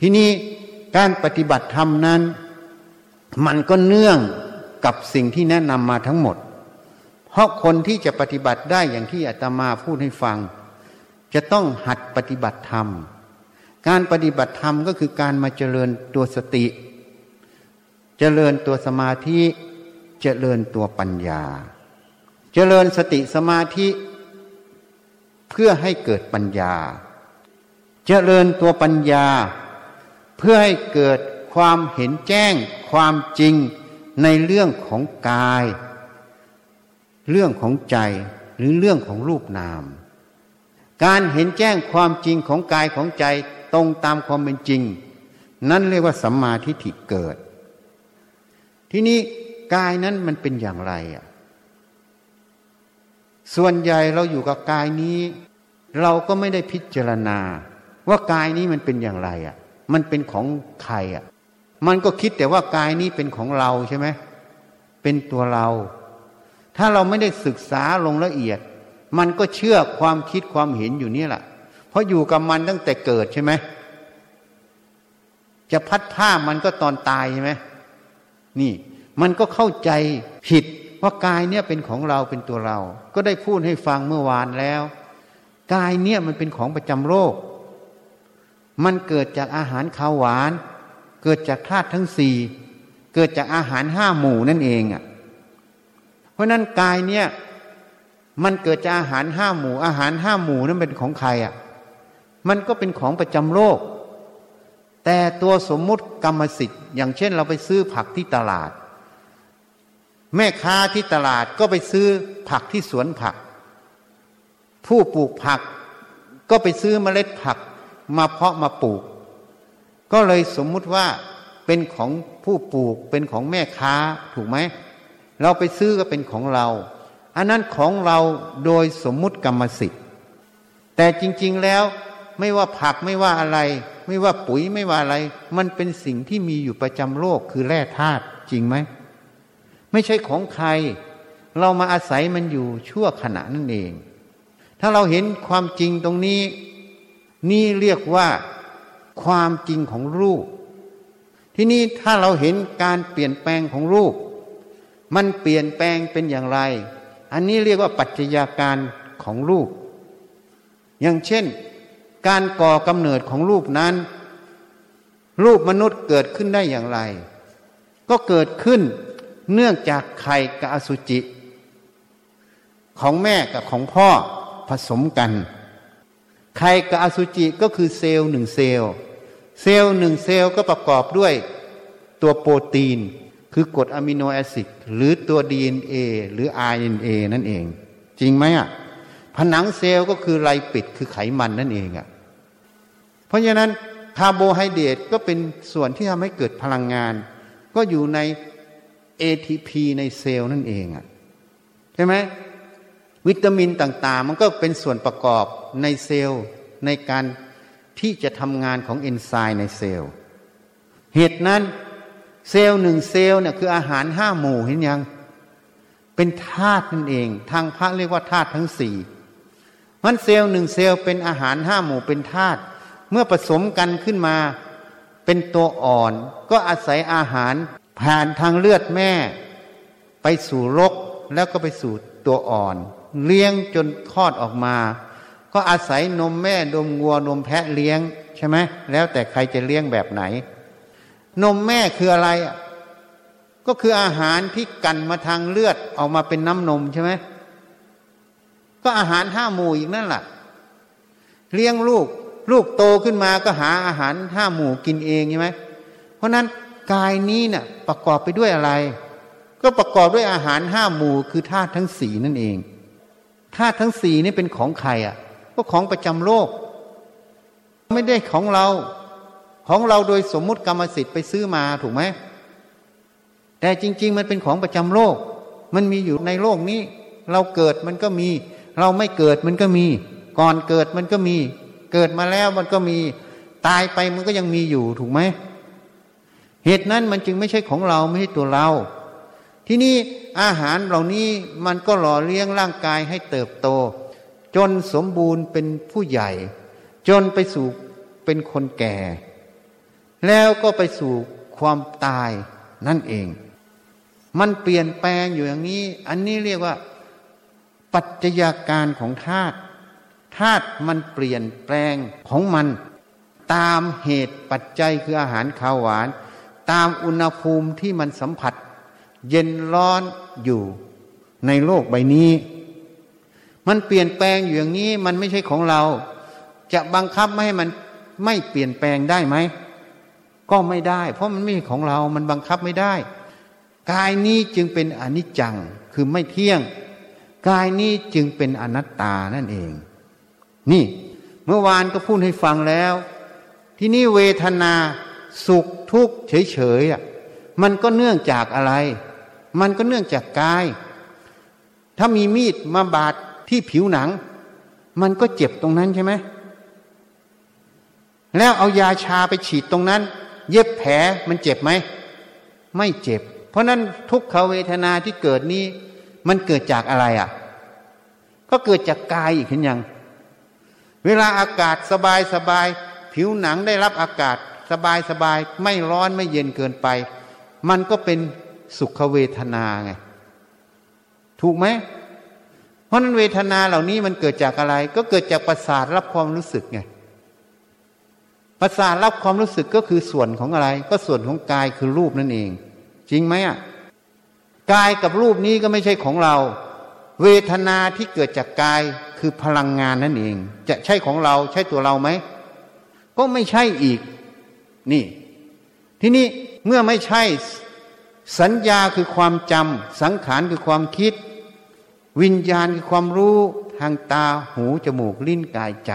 ทีนี้การปฏิบัติธรรมนั้น มันก็เนื่องกับสิ่งที่แนะนำมาทั้งหมด เพราะคนที่จะปฏิบัติได้อย่างที่อาตมาพูดให้ฟัง จะต้องหัดปฏิบัติธรรม การปฏิบัติธรรมก็คือการมาเจริญตัวสติ เจริญตัวสมาธิ เจริญตัวปัญญา เจริญสติสมาธิเพื่อให้เกิดปัญญา เจริญตัวปัญญา เพื่อให้เกิดความเห็นแจ้งความจริงในเรื่องของกาย เรื่องของใจหรือเรื่องของรูปนาม การเห็นแจ้งความจริงของกายของใจตรงตามความเป็นจริง นั่นเรียกว่าสัมมาทิฏฐิเกิด ที่นี้กายนั้นมันเป็นอย่างไรอะส่วนใหญ่เราอยู่กับกายนี้ เราก็ไม่ได้พิจารณา ว่ากายนี้มันเป็นอย่างไรอะ มันเป็นของใครอะ มันก็คิดแต่ว่ากายนี้เป็นของเราใช่ไหมเป็นตัวเรา ถ้าเราไม่ได้ศึกษาลงละเอียด มันก็เชื่อความคิดความเห็นอยู่นี่แหละเพราะอยู่กับมันตั้งแต่เกิดใช่ไหมจะพัดผ้ามันก็ตอนตายใช่ไหมนี่ มันก็เข้าใจผิดว่ากายเนี่ยเป็นของเราเป็นตัวเรา ก็ได้พูดให้ฟังเมื่อวานแล้ว กายเนี่ยมันเป็นของประจำโลก มันเกิดจากอาหารข้าวหวาน เกิดจากธาตุทั้งสี่เกิดจากอาหารห้าหมู่นั่นเองอะ เพราะนั้นกายเนี่ยมันเกิดจากอาหารห้าหมู่ อาหารห้าหมู่นั้นเป็นของใครอะ มันก็เป็นของประจำโลก แต่ตัวสมมุติกรรมสิทธิ์ อย่างเช่นเราไปซื้อผักที่ตลาด แม่ค้าที่ตลาดก็ไปซื้อผักที่สวนผัก ผู้ปลูกผักก็ไปซื้อเมล็ดผัก มาเพาะมาปลูก ก็เลยสมมุติว่าเป็นของผู้ปลูกเป็นของแม่ค้าถูกไหม เราไปซื้อก็เป็นของเรา อันนั้นของเราโดยสมมุติกรรมสิทธิ์ แต่จริง ๆแล้วไม่ว่าผักไม่ว่าอะไร ไม่ว่าปุ๋ยไม่ว่าอะไร มันเป็นสิ่งที่มีอยู่ประจำโลกคือแร่ธาตุจริงไหม ไม่ใช่ของใคร เรามาอาศัยมันอยู่ชั่วขณะนั่นเอง ถ้าเราเห็นความจริงตรงนี้ นี่เรียกว่าความจริงของรูป ที่นี่ถ้าเราเห็นการเปลี่ยนแปลงของรูป มันเปลี่ยนแปลงเป็นอย่างไร อันนี้เรียกว่าปัจจัยาการของรูป อย่างเช่น การก่อกำเนิดของรูปนั้น รูปมนุษย์เกิดขึ้นได้อย่างไร ก็เกิดขึ้นเนื่องจากไข่กับอสุจิ ของแม่กับของพ่อผสมกัน ไข่กับอสุจิก็คือเซลล์หนึ่งเซลล์ เซลล์หนึ่งเซลล์ก็ประกอบด้วยตัวโปรตีน คือกรด amino acid หรือตัว DNA หรือ RNA นั่นเอง จริงไหมอะผนังเซลล์ก็คือ lipid คือไขมันนั่นเองอะเพราะฉะนั้นคาร์โบไฮเดรตก็เป็นส่วนที่ทำให้เกิดพลังงาน ก็อยู่ใน ATP ในเซลล์นั่นเองอะใช่ไหม วิตามินต่างๆ มันก็เป็นส่วนประกอบในเซลล์ในการที่จะทำงานของเอนไซม์ในเซลล์ เหตุนั้นเซลล์หนึ่งเซลล์เนี่ยคืออาหารห้าหมู่เห็นยัง เป็นธาตุนั่นเอง ทางพระเรียกว่าธาตุทั้งสี่มันเซลล์หนึ่งเซลล์เป็นอาหารห้าหมู่เป็นธาตุเมื่อผสมกันขึ้นมา เป็นตัวอ่อน ก็อาศัยอาหารผ่านทางเลือดแม่ ไปสู่รกแล้วก็ไปสู่ตัวอ่อน เลี้ยงจนคลอดออกมา ก็อาศัยนมแม่นมงัวนมแพะเลี้ยงใช่ไหมแล้วแต่ใครจะเลี้ยงแบบไหน นมแม่คืออะไร ก็คืออาหารที่กันมาทางเลือดออกมาเป็นน้ำนมใช่ไหมก็อาหารห้าหมู่อีกนั่นแหละเลี้ยงลูก ลูกโตขึ้นมาก็หาอาหารห้าหมู่กินเองใช่ไหมเพราะนั้นกายนี้เนะ่ยประกอบไปด้วยอะไร ก็ประกอบด้วยอาหารห้าหมู่คือธาตุทั้งสีนั่นเอง ธาตุทั้งสี่นี่เป็นของใครอะ ก็ของประจำโลก ไม่ได้ของเรา ของเราโดยสมมุติกรรมสิทธิ์ไปซื้อมาถูกไหมแต่จริง ๆ มันเป็นของประจำโลก มันมีอยู่ในโลกนี้ เราเกิดมันก็มี เราไม่เกิดมันก็มี ก่อนเกิดมันก็มี เกิดมาแล้วมันก็มี ตายไปมันก็ยังมีอยู่ถูกไหมเหตุนั้นมันจึงไม่ใช่ของเราไม่ใช่ตัวเรา ที่นี่อาหารเหล่านี้มันก็หล่อเลี้ยงร่างกายให้เติบโต จนสมบูรณ์เป็นผู้ใหญ่ จนไปสู่เป็นคนแก่ แล้วก็ไปสู่ความตายนั่นเอง มันเปลี่ยนแปลงอยู่อย่างนี้ อันนี้เรียกว่า ปัจจัยาการของธาตุธาตุมันเปลี่ยนแปลงของมัน ตามเหตุปัจจัยคืออาหารข้าวหวาน ตามอุณหภูมิที่มันสัมผัส เย็นร้อนอยู่ในโลกใบนี้ มันเปลี่ยนแปลงอยู่อย่างนี้มันไม่ใช่ของเรา จะบังคับไม่ให้มันไม่เปลี่ยนแปลงได้ไหม ก็ไม่ได้ เพราะมันไม่ใช่ของเรา มันบังคับไม่ได้ กายนี้จึงเป็นอนิจจังคือไม่เที่ยง กายนี้จึงเป็นอนัตตานั่นเอง นี่เมื่อวานก็พูดให้ฟังแล้ว ที่นี่เวทนาสุขทุกข์เฉยๆมันก็เนื่องจากอะไร มันก็เนื่องจากกาย ถ้ามีมีดมาบาดที่ผิวหนัง มันก็เจ็บตรงนั้นใช่ไหมแล้วเอายาชาไปฉีดตรงนั้น เย็บแผลมันเจ็บไหม ไม่เจ็บ เพราะนั้นทุกขเวทนาที่เกิดนี้ มันเกิดจากอะไรอะ ก็เกิดจากกายอีกเห็นยัง เวลาอากาศสบายสบายผิวหนังได้รับอากาศสบายสบายไม่ร้อนไม่เย็นเกินไป มันก็เป็น สุขเวทนาไงถูกไหมเพราะนั้นเวทนาเหล่านี้มันเกิดจากอะไร ก็เกิดจากประสาทรับความรู้สึกไงประสาทรับความรู้สึกก็คือส่วนของอะไร ก็ส่วนของกายคือรูปนั่นเอง จริงไหมอะกายกับรูปนี้ก็ไม่ใช่ของเรา เวทนาที่เกิดจากกายคือพลังงานนั่นเอง จะใช่ของเราใช่ตัวเราไหมก็ไม่ใช่อีก นี่ ที่นี่เมื่อไม่ใช่ สัญญาคือความจำสังขารคือความคิด วิญญาณคือความรู้ทางตาหูจมูกลิ้นกายใจ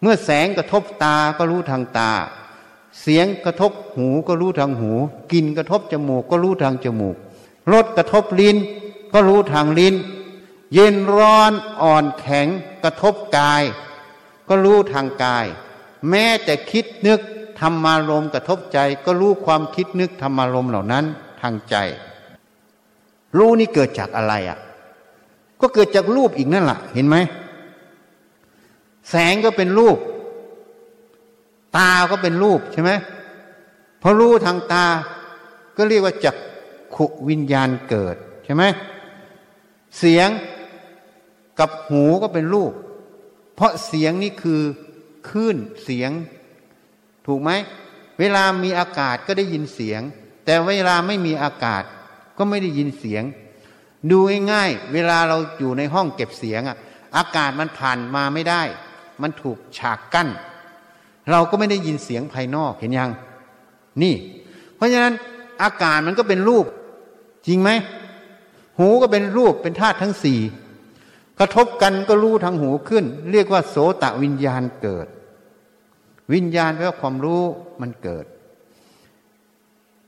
เมื่อแสงกระทบตาก็รู้ทางตา เสียงกระทบหูก็รู้ทางหูกลิ่นกระทบจมูกก็รู้ทางจมูกรสกระทบลิ้น ก็รู้ทางลิ้น เย็นร้อนอ่อนแข็งกระทบกาย ก็รู้ทางกาย แม้แต่คิดนึก ธรรมารมกระทบใจก็รู้ความคิดนึกธรรมารมเหล่านั้นทางใจ รู้นี่เกิดจากอะไรอะ ก็เกิดจากรูปอีกนั่นแหละเห็นไหมแสงก็เป็นรูป ตาก็เป็นรูปใช่ไหมพอรู้ทางตา ก็เรียกว่าจักขุวิญญาณเกิดใช่ไหมเสียงกับหูก็เป็นรูป เพราะเสียงนี่คือคลื่นเสียง ถูกไหมเวลามีอากาศก็ได้ยินเสียง แต่เวลาไม่มีอากาศก็ไม่ได้ยินเสียง ดูง่ายๆเวลาเราอยู่ในห้องเก็บเสียงอะอากาศมันผ่านมาไม่ได้ มันถูกฉากกั้น เราก็ไม่ได้ยินเสียงภายนอกเห็นยัง นี่ เพราะฉะนั้นอากาศมันก็เป็นรูป จริงไหมหูก็เป็นรูปเป็นธาตุทั้งสี่กระทบกันก็รู้ทางหูขึ้น เรียกว่าโสตะวิญญาณเกิด วิญญาณแปลว่าความรู้มันเกิด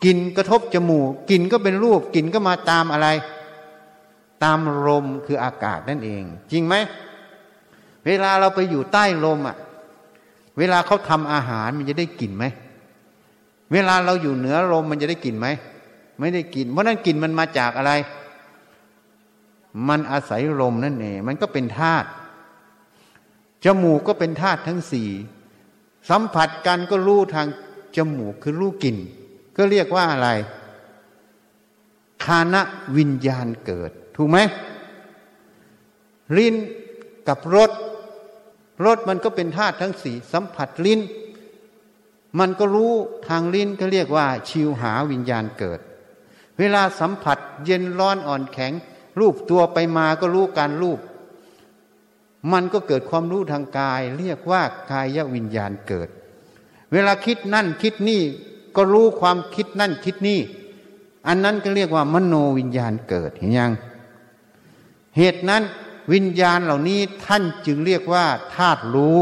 กลิ่นกระทบจมูกกลิ่นก็เป็นรูปกลิ่นก็มาตามอะไร ตามลมคืออากาศนั่นเอง จริงไหมเวลาเราไปอยู่ใต้ลมอะ เวลาเขาทำอาหารมันจะได้กลิ่นไหมเวลาเราอยู่เหนือลมมันจะได้กลิ่นไหมไม่ได้กลิ่นเพราะนั้นกลิ่นมันมาจากอะไร มันอาศัยลมนั่นเองมันก็เป็นธาตุจมูกก็เป็นธาตุทั้งสี่ สัมผัสกันก็รู้ทางจมูกคือรู้กลิ่น ก็เรียกว่าอะไรคานะวิญญาณเกิด ถูกไหมลิ้นกับรสรสมันก็เป็นธาตุทั้งสี่สัมผัสลิ้น มันก็รู้ทางลิ้นก็เรียกว่า ชิวหาวิญญาณเกิด เวลาสัมผัสเย็นร้อนอ่อนแข็ง รูปตัวไปมาก็รู้การรูป มันก็เกิดความรู้ทางกาย เรียกว่ากายวิญญาณเกิด เวลาคิดนั่นคิดนี่ก็รู้ความคิดนั่นคิดนี่ อันนั้นก็เรียกว่ามโนวิญญาณเกิดเห็นยัง เหตุนั้นวิญญาณเหล่านี้ท่านจึงเรียกว่าธาตุรู้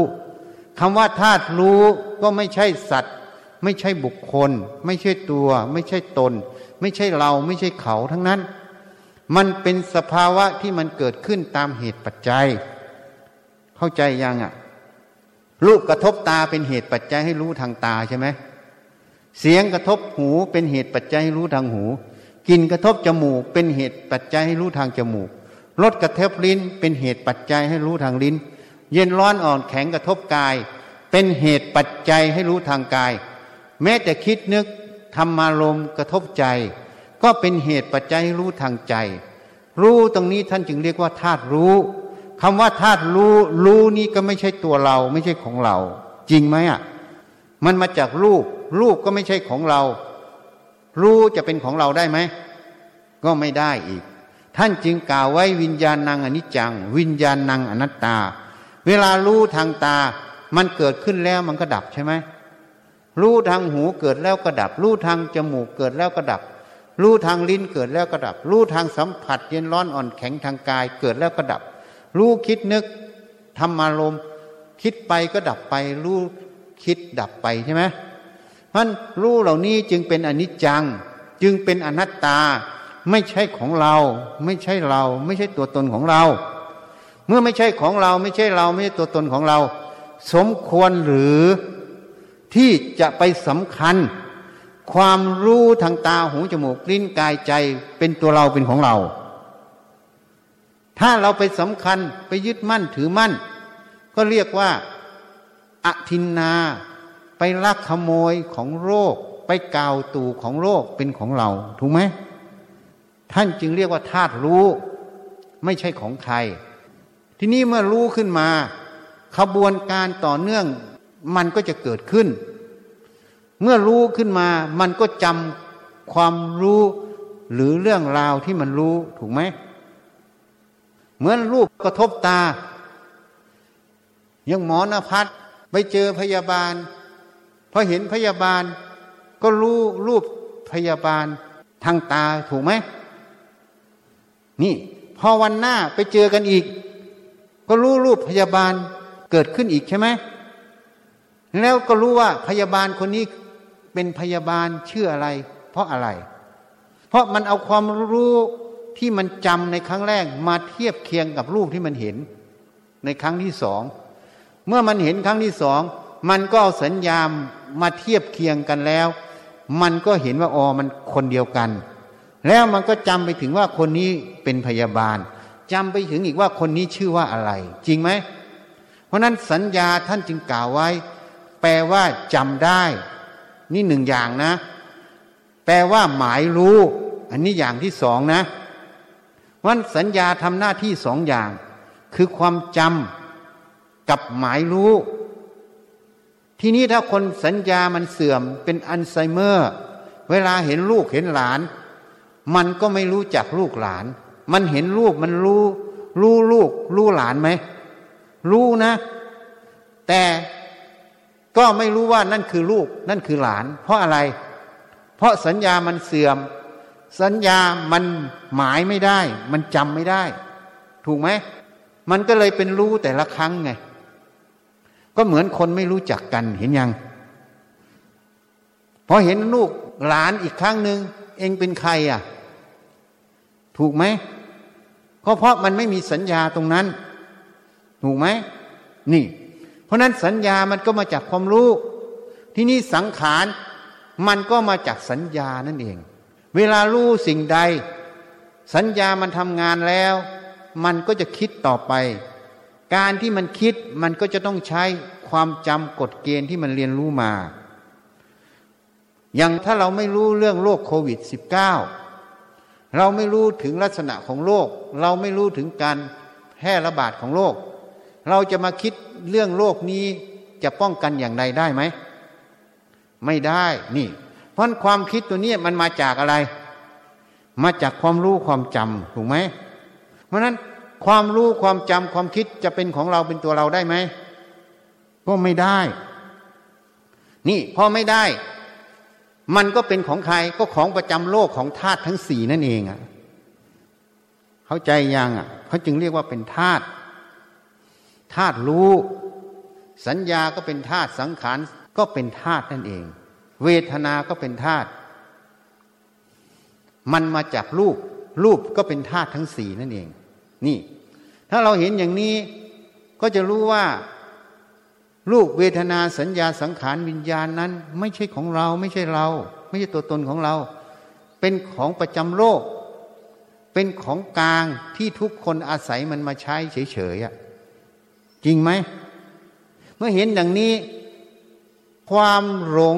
คำว่าธาตุรู้ก็ไม่ใช่สัตว์ ไม่ใช่บุคคล ไม่ใช่ตัว ไม่ใช่ตน ไม่ใช่เราไม่ใช่เขาทั้งนั้น มันเป็นสภาวะที่มันเกิดขึ้นตามเหตุปัจจัย เข้าใจยังอะรูปกระทบตาเป็นเหตุปัจจัยให้รู้ทางตาใช่ไหมเสียงกระทบหูเป็นเหตุปัจจัยให้รู้ทางหูกลิ่นกระทบจมูก เป็นเหตุปัจจัยให้รู้ทางจมูกรสกระทบลิ้น เป็นเหตุปัจจัยให้รู้ทางลิ้น เย็นร้อนอ่อนแข็งกระทบกาย เป็นเหตุปัจจัยให้รู้ทางกาย แม้แต่คิดนึกธรรมารมกระทบใจ ก็เป็นเหตุปัจจัยให้รู้ทางใจ รู้ตรงนี้ท่านจึงเรียกว่าธาตุรู้ คำว่าธาตุรู้รู้นี้ก็ไม่ใช่ตัวเรา ไม่ใช่ของเรา จริงไหมอะ มันมาจากรูป รูปก็ไม่ใช่ของเรา รู้จะเป็นของเราได้ไหม ก็ไม่ได้อีก ท่านจึงกล่าวไว้วิญญาณนางอนิจจัง วิญญาณนางอนัตตา เวลารู้ทางตา มันเกิดขึ้นแล้วมันก็ดับใช่ไหมรู้ทางหูเกิดแล้วก็ดับ รู้ทางจมูกเกิดแล้วก็ดับ รู้ทางลิ้นเกิดแล้วก็ดับ รู้ทางสัมผัสเย็นร้อนอ่อนแข็งทางกายเกิดแล้วก็ดับ รู้คิดนึกทำอารมณ์ คิดไปก็ดับไป รู้คิดดับไปใช่ไหมมันรู้เหล่านี้จึงเป็นอนิจจัง จึงเป็นอนัตตา ไม่ใช่ของเรา ไม่ใช่เรา ไม่ใช่ตัวตนของเรา เมื่อไม่ใช่ของเรา ไม่ใช่เรา ไม่ใช่ตัวตนของเรา สมควรหรือที่จะไปสำคัญ ความรู้ทางตาหูจมูกลิ้นกายใจเป็นตัวเราเป็นของเรา ถ้าเราไปสำคัญไปยึดมั่นถือมั่น ก็เรียกว่าอทินนา ไปลักขโมยของโรค ไปกาวตู่ของโรคเป็นของเรา ถูกไหมท่านจึงเรียกว่าธาตุรู้ ไม่ใช่ของใคร ทีนี้เมื่อรู้ขึ้นมา ขบวนการต่อเนื่องมันก็จะเกิดขึ้น เมื่อรู้ขึ้นมา มันก็จำความรู้ หรือเรื่องราวที่มันรู้ถูกไหม เหมือนรูปกระทบตา ยังหมอนภัสไปเจอพยาบาลพอเห็นพยาบาล ก็รู้รูปพยาบาลทางตาถูกไหมนี่พอวันหน้าไปเจอกันอีก ก็รู้รูปพยาบาลเกิดขึ้นอีกใช่ไหมแล้วก็รู้ว่าพยาบาลคนนี้เป็นพยาบาลชื่ออะไร เพราะอะไร เพราะมันเอาความรู้ ที่มันจำในครั้งแรกมาเทียบเคียงกับรูปที่มันเห็น ในครั้งที่สอง เมื่อมันเห็นครั้งที่สอง มันก็เอาสัญญามาเทียบเคียงกันแล้ว มันก็เห็นว่าอ๋อมันคนเดียวกัน แล้วมันก็จำไปถึงว่าคนนี้เป็นพยาบาลจำไปถึงอีกว่าคนนี้ชื่อว่าอะไร จริงไหม เพราะนั้นสัญญาท่านจึงกล่าวไว้ แปลว่าจำได้ นี่หนึ่งอย่างนะ แปลว่าหมายรู้ อันนี้อย่างที่สองนะ วันสัญญาทำหน้าที่สองอย่าง คือความจำกับหมายรู้ ทีนี้ถ้าคนสัญญามันเสื่อมเป็นอัลไซเมอร์ เวลาเห็นลูกเห็นหลาน มันก็ไม่รู้จักลูกหลาน มันเห็นลูกมันรู้ รู้ลูก รู้หลานไหม รู้นะ แต่ก็ไม่รู้ว่านั่นคือลูกนั่นคือหลาน เพราะอะไร เพราะสัญญามันเสื่อม สัญญามันหมายไม่ได้ มันจำไม่ได้ ถูกไหม มันก็เลยเป็นรู้แต่ละครั้งไง ก็เหมือนคนไม่รู้จักกันเห็นยัง พอเห็นลูกหลานอีกครั้งหนึ่งเองเป็นใครอะ ถูกไหมก็เพราะมันไม่มีสัญญาตรงนั้น ถูกไหม นี่ เพราะนั้นสัญญามันก็มาจากความรู้ ที่นี่สังขารมันก็มาจากสัญญานั่นเอง เวลารู้สิ่งใด สัญญามันทำงานแล้ว มันก็จะคิดต่อไป การที่มันคิดมันก็จะต้องใช้ความจำกฎเกณฑ์ที่มันเรียนรู้มา อย่างถ้าเราไม่รู้เรื่องโรคโควิด -19 เราไม่รู้ถึงลักษณะของโรคเราไม่รู้ถึงการแพร่ระบาดของโรคเราจะมาคิดเรื่องโลกนี้จะป้องกันอย่างไรได้ไหม ไม่ได้นี่ เพราะความคิดตัวนี้มันมาจากอะไร มาจากความรู้ความจำถูกไหม เพราะนั้นความรู้ความจำความคิดจะเป็นของเราเป็นตัวเราได้ไหมก็ไม่ได้ นี่พอไม่ได้ มันก็เป็นของใครก็ของประจำโลกของธาตุทั้งสี่นั่นเองอะ เข้าใจยังอะ เขาจึงเรียกว่าเป็นธาตุธาตุรู้ สัญญาก็เป็นธาตุสังขารก็เป็นธาตุนั่นเอง เวทนาก็เป็นธาตุมันมาจากรูป รูปก็เป็นธาตุทั้งสี่นั่นเอง นี่ ถ้าเราเห็นอย่างนี้ก็จะรู้ว่า รูปเวทนาสัญญาสังขารวิญญาณนั้น ไม่ใช่ของเรา ไม่ใช่เรา ไม่ใช่ตัวตนของเรา เป็นของประจำโลก เป็นของกลางที่ทุกคนอาศัยมันมาใช้เฉยๆอะจริงไหม เมื่อเห็นอย่างนี้ ความหลง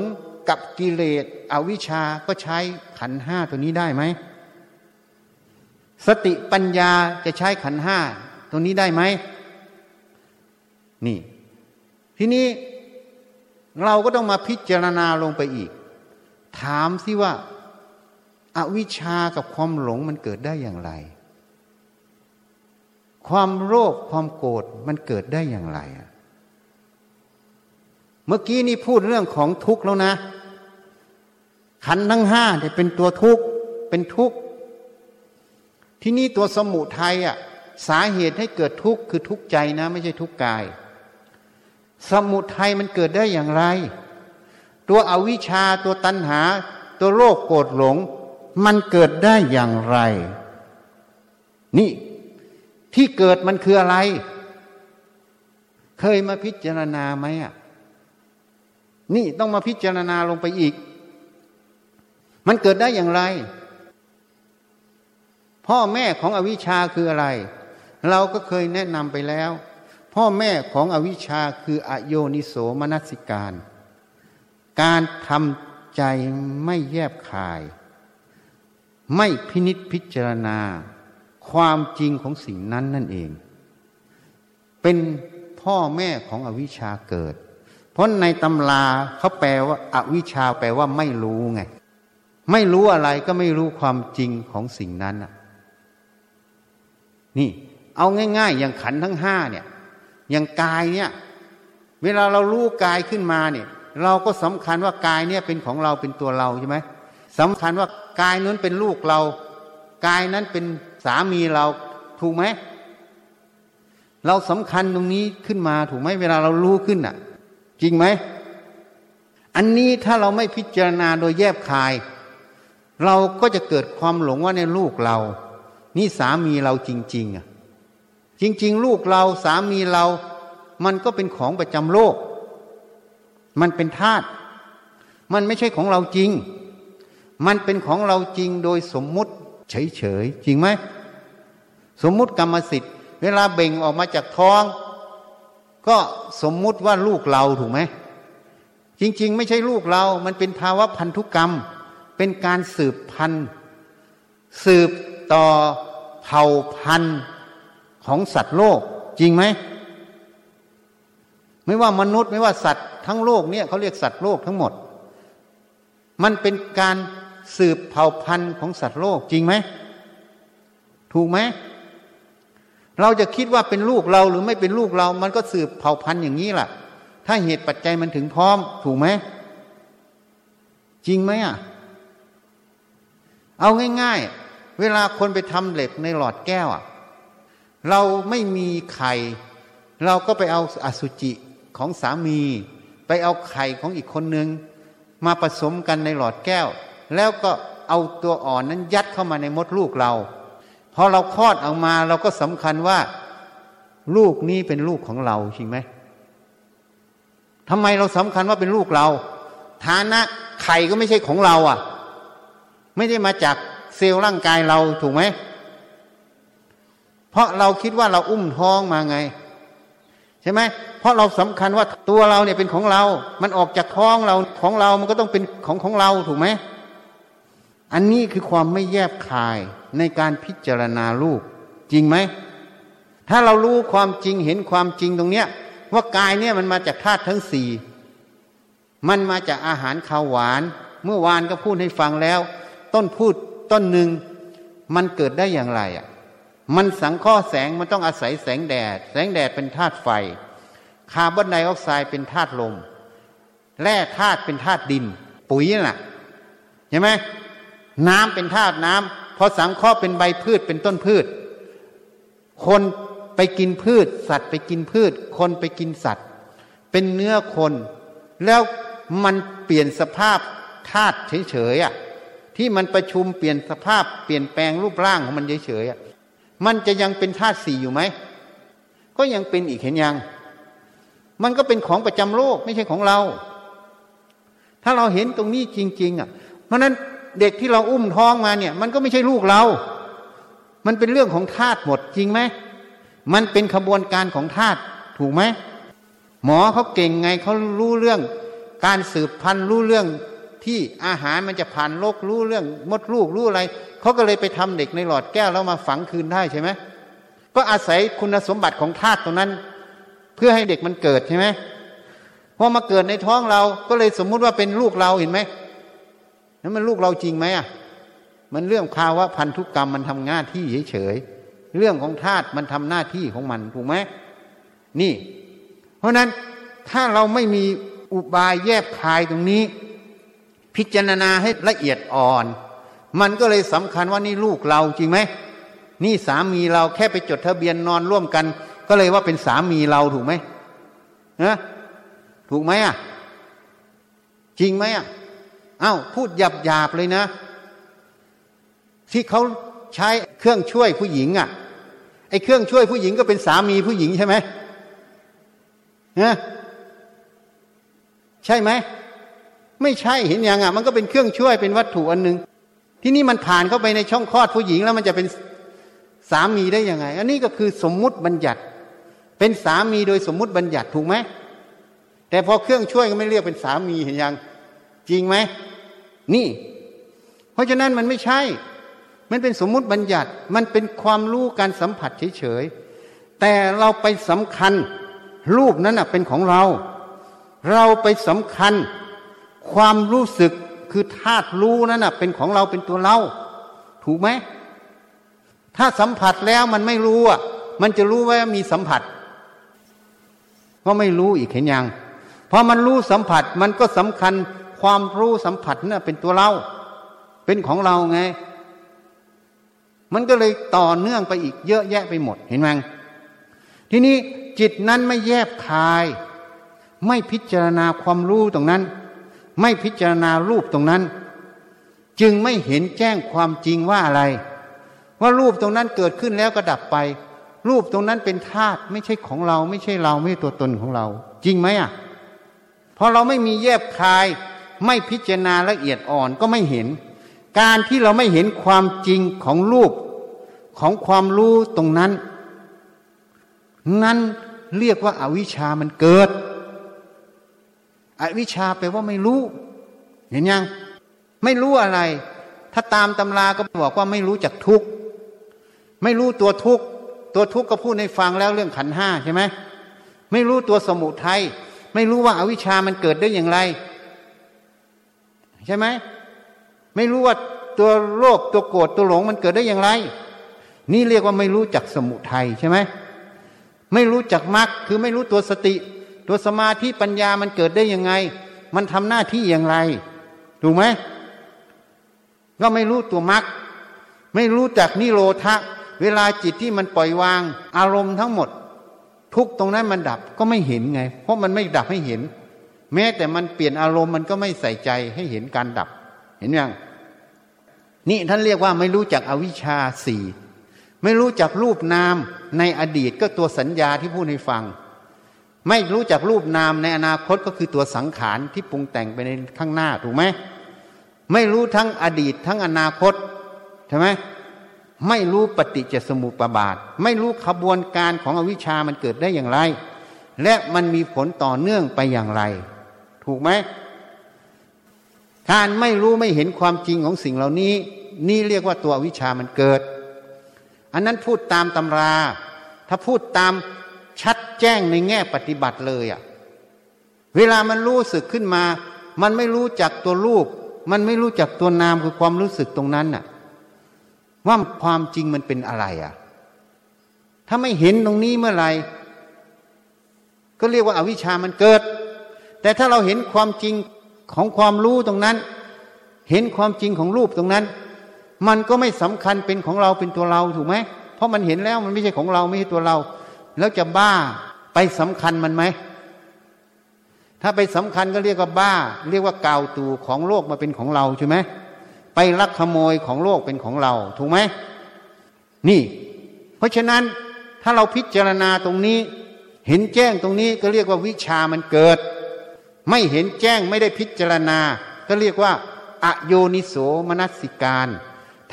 กับกิเลสอวิชชาก็ใช้ขันห้าตัวนี้ได้ไหม สติปัญญาจะใช้ขันห้าตัวนี้ได้ไหม นี่ ทีนี้เราก็ต้องมาพิจารณาลงไปอีก ถามสิว่าอาวิชชากับความหลงมันเกิดได้อย่างไร ความโลภความโกรธมันเกิดได้อย่างไรอะเมื่อกี้นี่พูดเรื่องของทุกข์แล้วนะ ขันทั้งห้าเนี่ยเป็นตัวทุกข์เป็นทุกข์ที่นี่ตัวสมุทัยอะสาเหตุให้เกิดทุกข์คือทุกข์ใจนะ ไม่ใช่ทุกข์กาย สมุทัยมันเกิดได้อย่างไร ตัวอวิชชาตัวตัณหา ตัวโลภโกรธหลง มันเกิดได้อย่างไร นี่ที่เกิดมันคืออะไร เคยมาพิจารณาไหมอะนี่ต้องมาพิจารณาลงไปอีก มันเกิดได้อย่างไร พ่อแม่ของอวิชชาคืออะไร เราก็เคยแนะนำไปแล้ว พ่อแม่ของอวิชชาคืออโยนิโสมนสิการ การทำใจไม่แยบคาย ไม่พินิษพิจารณา ความจริงของสิ่งนั้นนั่นเอง เป็นพ่อแม่ของอวิชชาเกิด เพราะในตำราเขาแปลว่าอาวิชชาแปลว่าไม่รู้ไง ไม่รู้อะไรก็ไม่รู้ความจริงของสิ่งนั้นนี่ เอาง่าย ๆ อย่างขันทั้งห้าเนี่ย อย่างกายเนี่ย เวลาเรารู้กายขึ้นมาเนี่ย เราก็สำคัญว่ากายเนี่ยเป็นของเราเป็นตัวเราใช่ไหมสำคัญว่ากายนั้นเป็นลูกเรา กายนั้นเป็นสามีเราถูกไหมเราสำคัญตรงนี้ขึ้นมาถูกไหมเวลาเรารู้ขึ้นอะ จริงไหมอันนี้ถ้าเราไม่พิจารณาโดยแยบคาย เราก็จะเกิดความหลงว่าในลูกเรา นี่สามีเราจริง ๆอะจริง ๆ ลูกเราสามีเรา มันก็เป็นของประจำโลก มันเป็นธาตุมันไม่ใช่ของเราจริง มันเป็นของเราจริงโดยสมมุติ เฉยๆจริงไหมสมมุติกรรมสิทธิ์ เวลาเบ่งออกมาจากท้อง ก็สมมุติว่าลูกเราถูกไหมจริง ๆ ไม่ใช่ลูกเรา มันเป็นภาวะพันธุกรรม เป็นการสืบพันธุ์ สืบต่อเผ่าพันธุ์ของสัตว์โลกจริงไหม ไม่ว่ามนุษย์ไม่ว่าสัตว์ทั้งโลกเนี่ยเขาเรียกสัตว์โลกทั้งหมด มันเป็นการสืบเผ่าพันธุ์ของสัตว์โลกจริงไหม ถูกไหม เราจะคิดว่าเป็นลูกเราหรือไม่เป็นลูกเรา มันก็สืบเผ่าพันธุ์อย่างนี้แหละถ้าเหตุปัจจัยมันถึงพร้อม ถูกไหมจริงไหมอะ เอาง่าย ๆ เวลาคนไปทำเหล็กในหลอดแก้วอะเราไม่มีไข่ เราก็ไปเอาอสุจิของสามี ไปเอาไข่ของอีกคนนึง มาผสมกันในหลอดแก้ว แล้วก็เอาตัวอ่อนนั้นยัดเข้ามาในมดลูกเรา พอเราคลอดออกมาเราก็สำคัญว่า ลูกนี้เป็นลูกของเราจริงไหมทำไมเราสำคัญว่าเป็นลูกเรา ฐานะไข่ก็ไม่ใช่ของเราอะ ไม่ได้มาจากเซลล์ร่างกายเราถูกไหม เพราะเราคิดว่าเราอุ้มท้องมาไง ใช่ไหมเพราะเราสำคัญว่าตัวเราเนี่ยเป็นของเรา มันออกจากท้องเราของเรามันก็ต้องเป็นของของเราถูกไหมอันนี้คือความไม่แยบคายในการพิจารณาลูกจริงไหม ถ้าเรารู้ความจริงเห็นความจริงตรงเนี้ย ว่ากายเนี่ยมันมาจากธาตุทั้งสี่มันมาจากอาหารข้าวหวาน เมื่อวานก็พูดให้ฟังแล้ว ต้นพูดต้นหนึ่งมันเกิดได้อย่างไรอะมันสังเคราะห์แสงมันต้องอาศัยแสงแดด แสงแดดเป็นธาตุไฟ คาร์บอนไดออกไซด์เป็นธาตุลม แร่ธาตุเป็นธาตุดิน ปุ๋ยน่ะเห็นไหมน้ำเป็นธาตุน้ำพอสังเคราะห์เป็นใบพืชเป็นต้นพืช คนไปกินพืช สัตว์ไปกินพืช คนไปกินสัตว์ เป็นเนื้อคน แล้วมันเปลี่ยนสภาพธาตุเฉยๆอะ ที่มันประชุมเปลี่ยนสภาพเปลี่ยนแปลงรูปร่างของมันเฉยๆมันจะยังเป็นธาตุสี่อยู่ไหม ก็ยังเป็นอีกเห็นยัง มันก็เป็นของประจำโลกไม่ใช่ของเรา ถ้าเราเห็นตรงนี้จริง ๆ อะ เพราะนั้นเด็กที่เราอุ้มท้องมาเนี่ย มันก็ไม่ใช่ลูกเรา มันเป็นเรื่องของธาตุหมดจริงไหม มันเป็นขบวนการของธาตุถูกไหม หมอเขาเก่งไงเขารู้เรื่อง การสืบพันธุ์รู้เรื่อง ที่อาหารมันจะผ่านโลกรู้เรื่องมดลูกรู้อะไรเขาก็เลยไปทำเด็กในหลอดแก้วแล้วมาฝังคืนได้ใช่ไหมก็อาศัยคุณสมบัติของธาตุตรงนั้น เพื่อให้เด็กมันเกิดใช่ไหมพอมาเกิดในท้องเราก็เลยสมมุติว่าเป็นลูกเราเห็นไหมนั้นมันลูกเราจริงไหมอะมันเรื่องภาวะพันธุกรรมมันทำหน้าที่เฉยๆเรื่องของธาตุมันทำหน้าที่ของมันถูกไหมนี่ เพราะนั้นถ้าเราไม่มีอุบายแยบคายตรงนี้ พิจารณาให้ละเอียดอ่อน มันก็เลยสำคัญว่านี่ลูกเราจริงไหมนี่สามีเราแค่ไปจดทะเบียนนอนร่วมกัน ก็เลยว่าเป็นสามีเราถูกไหมนะถูกไหมอะ จริงไหมอะอ้าวพูดหยาบหยาบเลยนะ ที่เขาใช้เครื่องช่วยผู้หญิงอะไอ้เครื่องช่วยผู้หญิงก็เป็นสามีผู้หญิงใช่ไหมนะใช่ไหม ไม่ใช่เห็นยังอะมันก็เป็นเครื่องช่วยเป็นวัตถุอันหนึ่งที่นี่มันผ่านเข้าไปในช่องคลอดผู้หญิงแล้วมันจะเป็นสามีได้ยังไง อันนี้ก็คือสมมุติบัญญัติ เป็นสามีโดยสมมุติบัญญัติถูกไหมแต่พอเครื่องช่วยก็ไม่เรียกเป็นสามีเห็นยัง จริงไหมนี่ เพราะฉะนั้นมันไม่ใช่ มันเป็นสมมุติบัญญัติ มันเป็นความรู้การสัมผัสเฉยๆแต่เราไปสำคัญ รูปนั้นเป็นของเรา เราไปสำคัญ ความรู้สึกคือธาตุรู้นั้นนะเป็นของเราเป็นตัวเรา ถูกไหม ถ้าสัมผัสแล้วมันไม่รู้อะ มันจะรู้ว่ามีสัมผัส ก็ไม่รู้อีกเห็นยังพอมันรู้สัมผัสมันก็สำคัญความรู้สัมผัสน่ะเป็นตัวเรา เป็นของเราไง มันก็เลยต่อเนื่องไปอีกเยอะแยะไปหมดเห็นไหมทีนี้จิตนั้นไม่แยบคาย ไม่พิจารณาความรู้ตรงนั้น ไม่พิจารณารูปตรงนั้น จึงไม่เห็นแจ้งความจริงว่าอะไร ว่ารูปตรงนั้นเกิดขึ้นแล้วก็ดับไป รูปตรงนั้นเป็นธาตุไม่ใช่ของเรา ไม่ใช่เราไม่ใช่ตัวตนของเรา จริงไหมอะพอเราไม่มีแยบคาย ไม่พิจารณาละเอียดอ่อนก็ไม่เห็น การที่เราไม่เห็นความจริงของรูปของความรู้ตรงนั้น นั้นเรียกว่าอาวิชามันเกิด อวิชาแปลว่าไม่รู้ เห็นยัง ไม่รู้อะไร ถ้าตามตำราก็บอกว่าไม่รู้จักทุกข์ไม่รู้ตัวทุกข์ตัวทุกข์ก็พูดในฟังแล้วเรื่องขันห้าใช่ไหมไม่รู้ตัวสมุทัยไม่รู้ว่าอาวิชามันเกิดได้อย่างไร ใช่ไหมไม่รู้ว่าตัวโลภตัวโกรธตัวหลงมันเกิดได้อย่างไร นี่เรียกว่าไม่รู้จักสมุทัยใช่ไหมไม่รู้จักมรรคคือไม่รู้ตัวสติ ตัวสมาธิปัญญามันเกิดได้ยังไง มันทำหน้าที่อย่างไร ถูกไหมก็ไม่รู้ตัวมรรคไม่รู้จักนิโรธะเวลาจิตที่มันปล่อยวาง อารมณ์ทั้งหมด ทุกตรงนั้นมันดับก็ไม่เห็นไง เพราะมันไม่ดับให้เห็น แม้แต่มันเปลี่ยนอารมณ์มันก็ไม่ใส่ใจให้เห็นการดับ เห็นยังนี่ท่านเรียกว่าไม่รู้จักอวิชชาสี่ไม่รู้จักรูปนามในอดีตก็ตัวสัญญาที่พูดให้ฟัง ไม่รู้จักรูปนามในอนาคตก็คือตัวสังขารที่ปรุงแต่งไปในข้างหน้าถูกไหมไม่รู้ทั้งอดีตทั้งอนาคตใช่ไหมไม่รู้ปฏิจจสมุปบาท ไม่รู้ขบวนการของอวิชามันเกิดได้อย่างไร และมันมีผลต่อเนื่องไปอย่างไร ถูกไหมการไม่รู้ไม่เห็นความจริงของสิ่งเหล่านี้ นี่เรียกว่าตัววิชามันเกิด อันนั้นพูดตามตำรา ถ้าพูดตาม ชัดแจ้งในแง่ปฏิบัติเลยอะ่ะ เวลามันรู้สึกขึ้นมา มันไม่รู้จักตัวรูป มันไม่รู้จักตัวนามคือความรู้สึกตรงนั้นน่ะ ว่าความจริงมันเป็นอะไรอะ่ะ ถ้าไม่เห็นตรงนี้เมื่อไหร่ก็เรียกว่าอาวิชามันเกิด แต่ถ้าเราเห็นความจริงของความรู้ตรงนั้น เห็นความจริงของรูปตรงนั้น มันก็ไม่สำคัญเป็นของเราเป็นตัวเราถูกไหมเพราะมันเห็นแล้วมันไม่ใช่ของเราไม่ใช่ตัวเรา แล้วจะบ้าไปสำคัญมันไหม ถ้าไปสำคัญก็เรียกว่าบ้า เรียกว่าเกาตูของโลกมาเป็นของเราใช่ไหมไปลักขโมยของโลกเป็นของเรา ถูกไหมนี่ เพราะฉะนั้นถ้าเราพิจารณาตรงนี้ เห็นแจ้งตรงนี้ก็เรียกว่าวิชามันเกิด ไม่เห็นแจ้งไม่ได้พิจารณา ก็เรียกว่าอโยนิโสมนัสิการ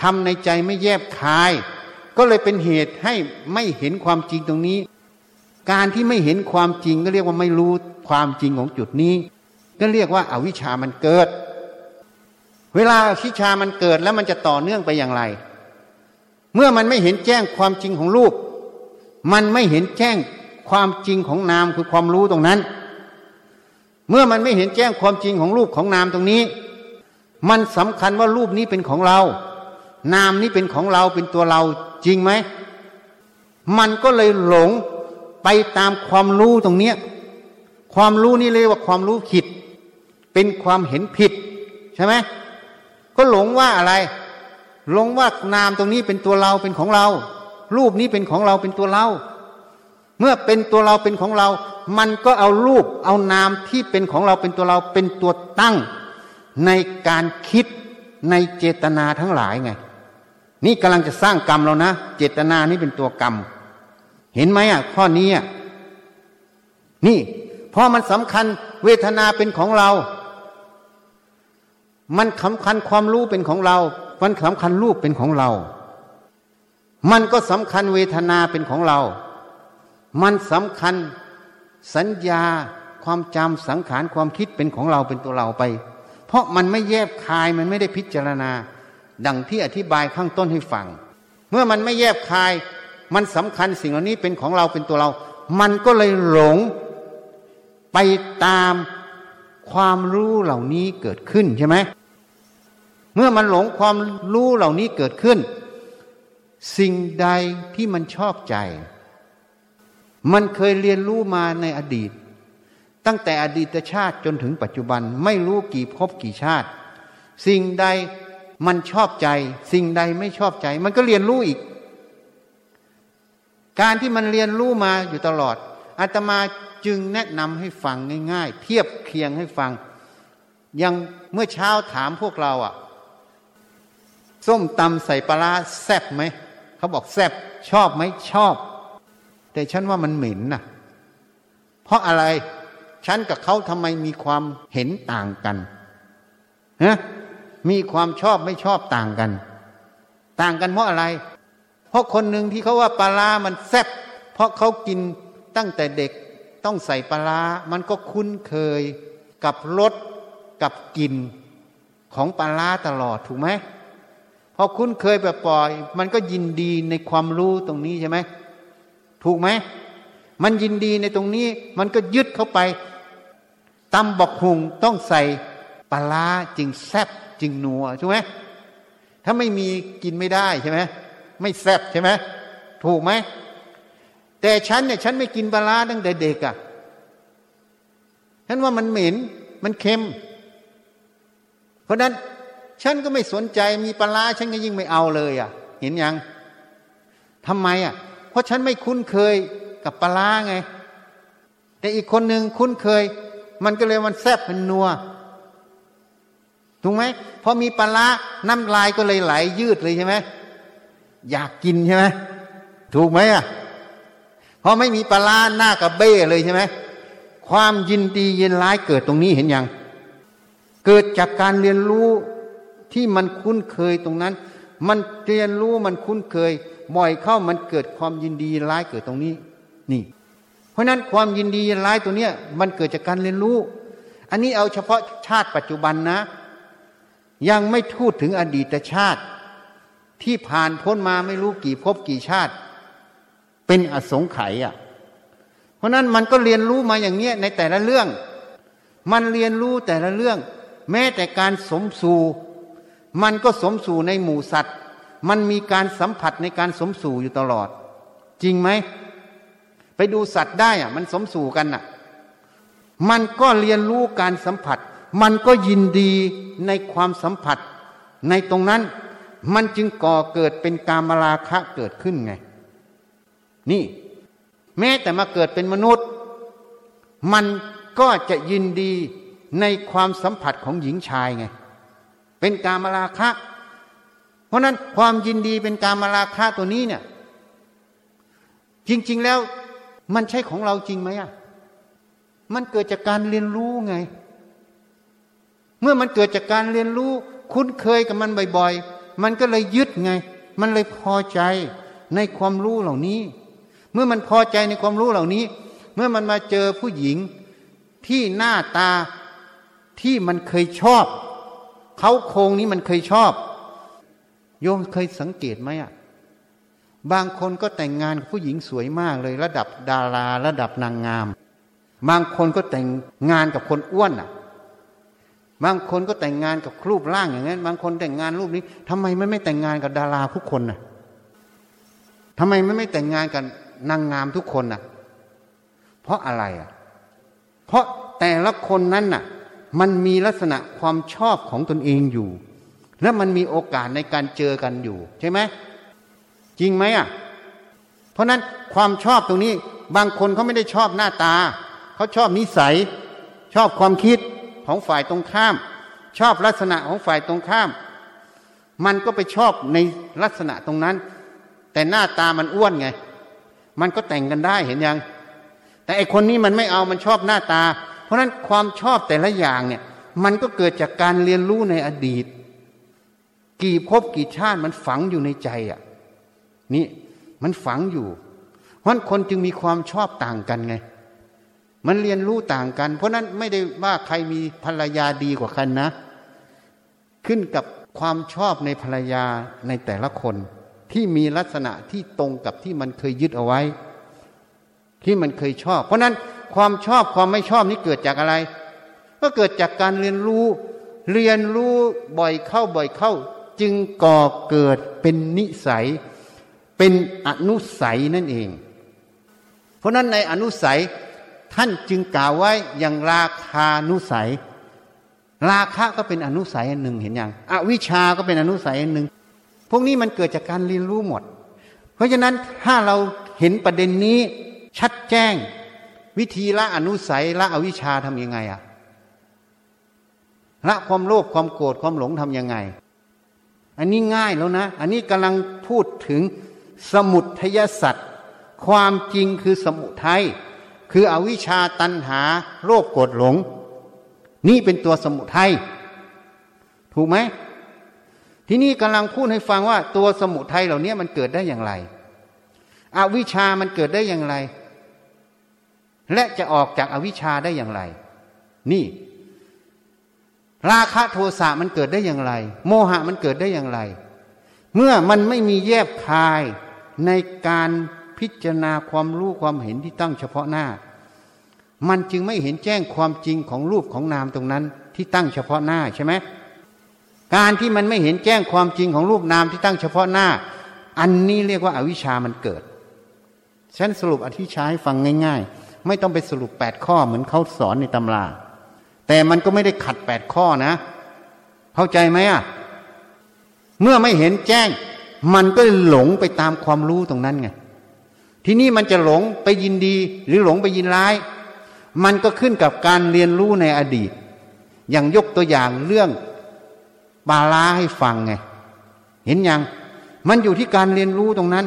ทำในใจไม่แยบคาย ก็เลยเป็นเหตุให้ไม่เห็นความจริงตรงนี้ การที่ไม่เห็นความจริงก็เรียกว่าไม่รู้ความจริงของจุดนี้ ก็เรียกว่าอาวิชามันเกิด เวลาชิชามันเกิดแล้วมันจะต่อเนื่องไปอย่างไร เมื่อมันไม่เห็นแจ้งความจริงของรูป มันไม่เห็นแจ้งความจริงของนามคือความรู้ตรงนั้น เมื่อมันไม่เห็นแจ้งความจริงของรูปของนามตรงนี้ มันสำคัญว่ารูปนี้เป็นของเรา นามนี้เป็นของเราเป็นตัวเราจริงไหม มันก็เลยหลง ไปตามความรู้ตรงเนี้ยความรู้นี่เรียกว่าความรู้ผิด เป็นความเห็นผิด ใช่ไหมก็หลงว่าอะไร หลงว่านามตรงนี้เป็นตัวเราเป็นของเรา รูปนี้เป็นของเราเป็นตัวเรา เมื่อเป็นตัวเราเป็นของเรา มันก็เอารูปเอานามที่เป็นของเราเป็นตัวเราเป็นตัวตั้ง ในการคิดในเจตนาทั้งหลายไง นี่กำลังจะสร้างกรรมเรานะ เจตนานี่เป็นตัวกรรม เห็นไหมอะ ข้อนี้อะนี่เพราะมันสำคัญเวทนาเป็นของเรา มันสำคัญความรู้เป็นของเรา มันสำคัญรูปเป็นของเรา มันก็สำคัญเวทนาเป็นของเรา มันสำคัญสัญญาความจำสังขารความคิดเป็นของเราเป็นตัวเราไป เพราะมันไม่แยบคายมันไม่ได้พิจารณา ดังที่อธิบายข้างต้นให้ฟัง เมื่อมันไม่แยบคาย มันสำคัญสิ่งเหล่านี้เป็นของเราเป็นตัวเรา มันก็เลยหลงไปตามความรู้เหล่านี้เกิดขึ้นใช่ไหมเมื่อมันหลงความรู้เหล่านี้เกิดขึ้น สิ่งใดที่มันชอบใจ มันเคยเรียนรู้มาในอดีต ตั้งแต่อดีตชาติจนถึงปัจจุบันไม่รู้กี่ภพกี่ชาติ สิ่งใดมันชอบใจ สิ่งใดไม่ชอบใจ มันก็เรียนรู้อีก การที่มันเรียนรู้มาอยู่ตลอดอาตมาจึงแนะนำให้ฟังง่าย ๆ เทียบเคียงให้ฟัง ยังเมื่อเช้าถามพวกเราอะ่ะ ส้มตำใส่ปลาแซบไหมเขาบอกแซบชอบไหมชอบ แต่ฉันว่ามันเหม็นนะเพราะอะไรฉันกับเขาทำไมมีความเห็นต่างกันฮะมีความชอบไม่ชอบต่างกัน ต่างกันเพราะอะไร เพราะคนหนึ่งที่เขาว่าปลามันแซ่บเพราะเขากินตั้งแต่เด็กต้องใส่ปลา มันก็คุ้นเคยกับรสกับกลิ่นของปลาตลอดถูกไหมพอคุ้นเคยแบบปล่อย มันก็ยินดีในความรู้ตรงนี้ใช่ไหมถูกไหมมันยินดีในตรงนี้ มันก็ยึดเข้าไปตำบอกหุงต้องใส่ปลาจึงแซบจึงนัวใช่ไหมถ้าไม่มีกินไม่ได้ใช่ไหม ไม่แซบใช่ไหมถูกไหมแต่ฉันเนี่ยฉันไม่กินปลาตั้งแต่เด็กอะ่ะฉันว่ามันเหม็นมันเค็ม เพราะนั้นฉันก็ไม่สนใจมีปลาฉันก็ยิ่งไม่เอาเลยอะ่ะ เห็นยังทำไมอะ่ะ เพราะฉันไม่คุ้นเคยกับปลาไง แต่อีกคนหนึ่งคุ้นเคย มันก็เลยมันแซ่บมันนัวถูกไหมพอมีปลาน้ำลายก็เลยไหลยืดเลยใช่ไหม อยากกินใช่ไหมถูกไหมอะพอไม่มีปลาหน้ากับเบ้เลยใช่ไหมความยินดียินร้ายเกิดตรงนี้เห็นยัง เกิดจากการเรียนรู้ที่มันคุ้นเคยตรงนั้น มันเรียนรู้มันคุ้นเคยบ่อยเข้ามันเกิดความยินดีร้ายเกิดตรงนี้ นี่ เพราะนั้นความยินดียินร้ายตัวเนี้ยมันเกิดจากการเรียนรู้ อันนี้เอาเฉพาะชาติปัจจุบันนะ ยังไม่ทูดถึงอดีตชาติ ที่ผ่านพ้นมาไม่รู้กี่ภพกี่ชาติ เป็นอสงไขยอะ เพราะนั้นมันก็เรียนรู้มาอย่างเนี้ยในแต่ละเรื่อง มันเรียนรู้แต่ละเรื่อง แม้แต่การสมสู่ มันก็สมสู่ในหมู่สัตว์ มันมีการสัมผัสในการสมสู่อยู่ตลอด จริงไหม ไปดูสัตว์ได้อะ มันสมสู่กันอะ มันก็เรียนรู้การสัมผัส มันก็ยินดีในความสัมผัสในตรงนั้น มันจึงก่อเกิดเป็นกามราคะเกิดขึ้นไง นี่ แม้แต่มาเกิดเป็นมนุษย์ มันก็จะยินดีในความสัมผัสของหญิงชายไง เป็นกามราคะ เพราะนั้นความยินดีเป็นกามราคะตัวนี้เนี่ย จริง ๆแล้วมันใช่ของเราจริงไหมอะ มันเกิดจากการเรียนรู้ไง เมื่อมันเกิดจากการเรียนรู้ คุ้นเคยกับมันบ่อยๆ มันก็เลยยึดไง มันเลยพอใจในความรู้เหล่านี้ เมื่อมันพอใจในความรู้เหล่านี้ เมื่อมันมาเจอผู้หญิงที่หน้าตาที่มันเคยชอบ เขาโครงนี้มันเคยชอบ โยมเคยสังเกตไหมอะบางคนก็แต่งงานกับผู้หญิงสวยมากเลย ระดับดาราระดับนางงาม บางคนก็แต่งงานกับคนอ้วนอะ บางคนก็แต่งงานกับรูปร่างอย่างนั้น บางคนแต่งงานรูปนี้ทำไมไม่ไม่แต่งงานกับดาราทุกคนน่ะทำไมไม่ไม่แต่งงานกับนางงามทุกคนน่ะ เพราะอะไรอะ เพราะแต่ละคนนั้นน่ะ มันมีลักษณะความชอบของตนเองอยู่ และมันมีโอกาสในการเจอกันอยู่ ใช่ไหมจริงไหมอะ เพราะนั้นความชอบตรงนี้ บางคนเขาไม่ได้ชอบหน้าตาเขาชอบนิสัย ชอบความคิด ของฝ่ายตรงข้าม ชอบลักษณะของฝ่ายตรงข้าม มันก็ไปชอบในลักษณะตรงนั้น แต่หน้าตามันอ้วนไง มันก็แต่งกันได้เห็นยัง แต่ไอคนนี้มันไม่เอามันชอบหน้าตา เพราะนั้นความชอบแต่ละอย่างเนี่ยมันก็เกิดจากการเรียนรู้ในอดีต กี่ภพกี่ชาติมันฝังอยู่ในใจอะนี่มันฝังอยู่เพราะคนจึงมีความชอบต่างกันไง มันเรียนรู้ต่างกัน เพราะนั้นไม่ได้ว่าใครมีภรรยาดีกว่ากันนะ ขึ้นกับความชอบในภรรยาในแต่ละคน ที่มีลักษณะที่ตรงกับที่มันเคยยึดเอาไว้ ที่มันเคยชอบ เพราะนั้นความชอบความไม่ชอบนี้เกิดจากอะไร ก็เกิดจากการเรียนรู้ เรียนรู้บ่อยเข้าบ่อยเข้า จึงก่อเกิดเป็นนิสัย เป็นอนุสัยนั่นเอง เพราะนั้นในอนุสัย ท่านจึงกล่าวไว้อย่างราคานุสัย ราคะก็เป็นอนุสัยอันหนึ่งเห็นยังอวิชาก็เป็นอนุสัยอันหนึ่งพวกนี้มันเกิดจากการเรียนรู้หมด เพราะฉะนั้นถ้าเราเห็นประเด็นนี้ชัดแจ้ง วิธีละอนุสัยละอวิชาทำยังไงอะละความโลภความโกรธความหลงทำยังไง อันนี้ง่ายแล้วนะ อันนี้กำลังพูดถึงสมุทัยสัตว์ความจริงคือสมุทัย คืออวิชชาตันหาโรคโกรธหลง นี่เป็นตัวสมุทัยถูกไหมที่นี่กำลังพูดให้ฟังว่าตัวสมุทัยเหล่านี้มันเกิดได้อย่างไร อวิชามันเกิดได้อย่างไร และจะออกจากอวิชชาได้อย่างไร นี่ ราคะโทสะมันเกิดได้อย่างไร โมหะมันเกิดได้อย่างไร เมื่อมันไม่มีแยบคายในการ พิจารณาความรู้ความเห็นที่ตั้งเฉพาะหน้า มันจึงไม่เห็นแจ้งความจริงของรูปของนามตรงนั้นที่ตั้งเฉพาะหน้าใช่ไหมการที่มันไม่เห็นแจ้งความจริงของรูปนามที่ตั้งเฉพาะหน้า อันนี้เรียกว่าอาวิชามันเกิดฉันสรุปอธิชาให้ฟังง่าย ๆ ไม่ต้องไปสรุปแปดข้อเหมือนเขาสอนในตำรา แต่มันก็ไม่ได้ขัดแปดข้อนะ เข้าใจไหมอะ เมื่อไม่เห็นแจ้ง มันก็หลงไปตามความรู้ตรงนั้นไง ทีนี้มันจะหลงไปยินดีหรือหลงไปยินร้าย มันก็ขึ้นกับการเรียนรู้ในอดีต อย่างยกตัวอย่างเรื่องบาลาให้ฟังไง เห็นยัง มันอยู่ที่การเรียนรู้ตรงนั้น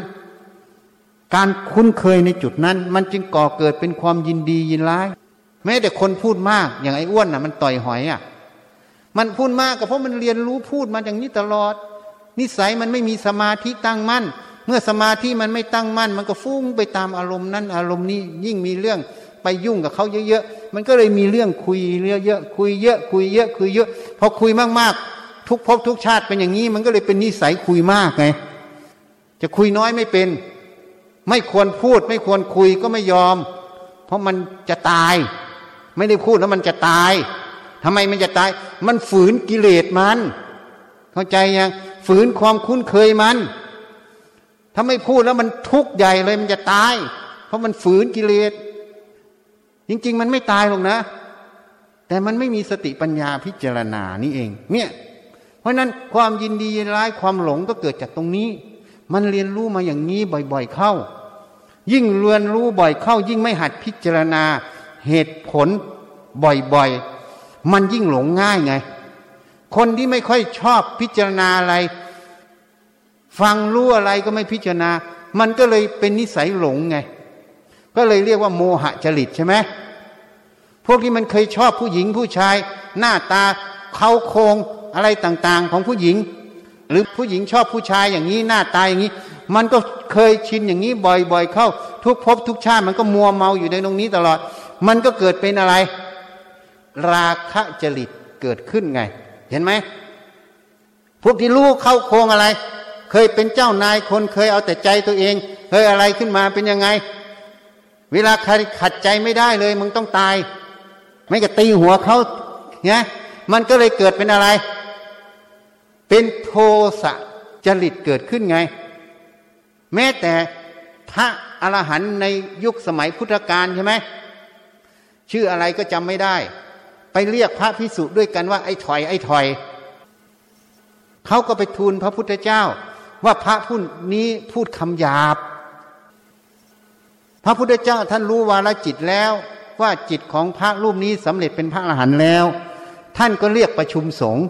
การคุ้นเคยในจุดนั้น มันจึงก่อเกิดเป็นความยินดียินร้าย แม้แต่คนพูดมากอย่างไอ้อ้วนน่ะ มันต่อยหอยอะ มันพูดมากก็เพราะมันเรียนรู้พูดมาอย่างนี้ตลอด นิสัยมันไม่มีสมาธิตั้งมั่น เมื่อสมาธิมันไม่ตั้งมั่น มันก็ฟุ้งไปตามอารมณ์นั้นอารมณ์นี้ยิ่งมีเรื่องไปยุ่งกับเขาเยอะๆมันก็เลยมีเรื่องคุยเยอะๆคุยเยอะคุยเยอะคุยเยอะพอคุยมากๆ ทุกภพทุกชาติเป็นอย่างนี้ มันก็เลยเป็นนิสัยคุยมากไงจะคุยน้อยไม่เป็น ไม่ควรพูด ไม่ควรคุยก็ไม่ยอม เพราะมันจะตาย ไม่ได้พูดแล้วมันจะตายทำไมมันจะตาย มันฝืนกิเลสมัน เข้าใจยังฝืนความคุ้นเคยมัน ถ้าไม่พูดแล้วมันทุกข์ใหญ่เลยมันจะตาย เพราะมันฝืนกิเลส จริง ๆ มันไม่ตายหรอกนะ แต่มันไม่มีสติปัญญาพิจารณานี่เอง เนี่ย เพราะนั้นความยินดียินร้ายความหลงก็เกิดจากตรงนี้ มันเรียนรู้มาอย่างนี้บ่อยๆเข้า ยิ่งเรียนรู้บ่อยเข้า ยิ่งไม่หัดพิจารณาเหตุผลบ่อยๆ มันยิ่งหลงง่ายไง คนที่ไม่ค่อยชอบพิจารณาอะไร ฟังรู้อะไรก็ไม่พิจารณา มันก็เลยเป็นนิสัยหลงไง ก็เลยเรียกว่าโมหะจริตใช่ไหมพวกที่มันเคยชอบผู้หญิงผู้ชาย หน้าตาเขาโครงอะไรต่างๆ ของผู้หญิง หรือผู้หญิงชอบผู้ชายอย่างนี้หน้าตาอย่างนี้ มันก็เคยชินอย่างนี้บ่อยๆ เข้า ทุกภพทุกชาติมันก็มัวเมาอยู่ในตรงนี้ตลอด มันก็เกิดเป็นอะไร ราคะจริตเกิดขึ้นไง เห็นไหมพวกที่รู้เข้าโครงอะไร เคยเป็นเจ้านายคนเคยเอาแต่ใจตัวเองเคยอะไรขึ้นมาเป็นยังไง เวลาใครขัดใจไม่ได้เลย มึงต้องตาย ไม่ก็ตีหัวเขาเนี่ยมันก็เลยเกิดเป็นอะไร เป็นโทสะจริตเกิดขึ้นไง แม้แต่พระอรหันต์ในยุคสมัยพุทธกาลใช่ไหมชื่ออะไรก็จำไม่ได้ ไปเรียกพระพิสุด้วยกันว่าไอ้ถอยไอ้ถอยเขาก็ไปทูลพระพุทธเจ้า ว่าพระผู้นี้พูดคำหยาบ พระพุทธเจ้าท่านรู้วาลจิตแล้ว ว่าจิตของพระรูปนี้สำเร็จเป็นพระอรหันต์แล้ว ท่านก็เรียกประชุมสงฆ์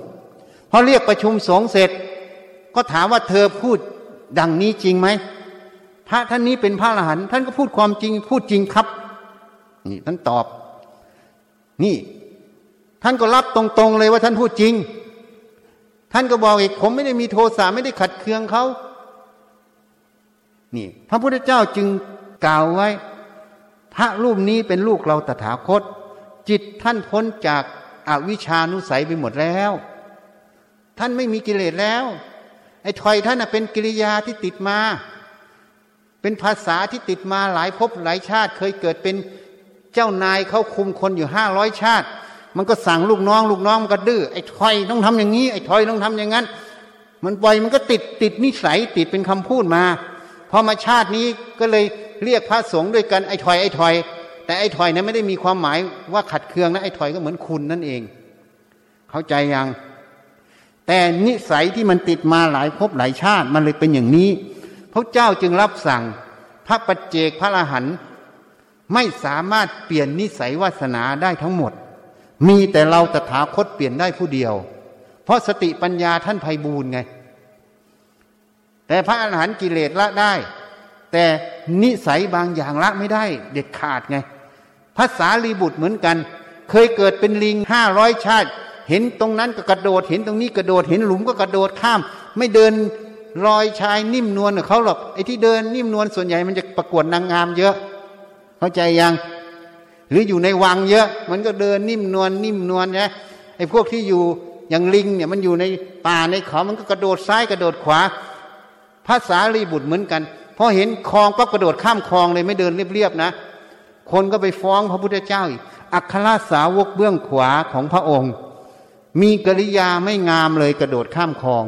พอเรียกประชุมสงฆ์เสร็จ ก็ถามว่าเธอพูดดังนี้จริงไหมพระท่านนี้เป็นพระอรหันต์ท่านก็พูดความจริงพูดจริงครับนี่ท่านตอบ นี่ ท่านก็รับตรงๆเลยว่าท่านพูดจริง ท่านก็บอกอีกผมไม่ได้มีโทสะไม่ได้ขัดเคืองเขานี่พระพุทธเจ้าจึงกล่าวไว้ พระรูปนี้เป็นลูกเราตถาคต จิตท่านพ้นจากอาวิชานุสัยไปหมดแล้ว ท่านไม่มีกิเลสแล้ว ไอ้ถอยท่านเป็นกิริยาที่ติดมา เป็นภาษาที่ติดมาหลายภพหลายชาติ เคยเกิดเป็นเจ้านายเขาคุมคนอยู่ห้าร้อยชาติ มันก็สั่งลูกน้อง ลูกน้องมันก็ดื้อไอ้ถอยต้องทำอย่างนี้ไอ้ถอยต้องทำอย่างนั้น มันปล่อยมันก็ติดติดนิสัยติดเป็นคำพูดมาพอมาชาตินี้ก็เลยเรียกพระสงฆ์ด้วยกันไอ้ถอยไอ้ถอย แต่ไอ้ถอยนั้นไม่ได้มีความหมายว่าขัดเคืองนะไอ้ถอยก็เหมือนคุณนั่นเอง เข้าใจยังแต่นิสัยที่มันติดมาหลายภพหลายชาติมันเลยเป็นอย่างนี้พระเจ้าจึงรับสั่ง พระปัจเจกพระอรหันต์ไม่สามารถเปลี่ยนนิสัยวาสนาได้ทั้งหมด มีแต่เราตถาคตเปลี่ยนได้ผู้เดียว เพราะสติปัญญาท่านไพบูรณ์ไง แต่พระอรหันต์กิเลสละได้ แต่นิสัยบางอย่างละไม่ได้ เด็ดขาดไงภาษาลีบุตรเหมือนกัน เคยเกิดเป็นลิงห้าร้อยชาติ เห็นตรงนั้นก็กระโดด เห็นตรงนี้กระโดด เห็นหลุมก็กระโดดข้าม ไม่เดินรอยชายนิ่มนวลเขาหรอกไอ้ที่เดินนิ่มนวลส่วนใหญ่มันจะประกวดนางงามเยอะ เข้าใจยัง หรืออยู่ในวังเยอะ มันก็เดินนิ่มนวลนิ่มนวลนะไอ้พวกที่อยู่อย่างลิงเนี่ยมันอยู่ในป่าในเขา มันก็กระโดดซ้ายกระโดดขวาภาษาลีบุตรเหมือนกันพอเห็นคลองก็กระโดดข้ามคลองเลยไม่เดินเรียบๆนะ คนก็ไปฟ้องพระพุทธเจ้าอีกอัครสาวกเบื้องขวาของพระองค์ มีกริยาไม่งามเลยกระโดดข้ามคลอง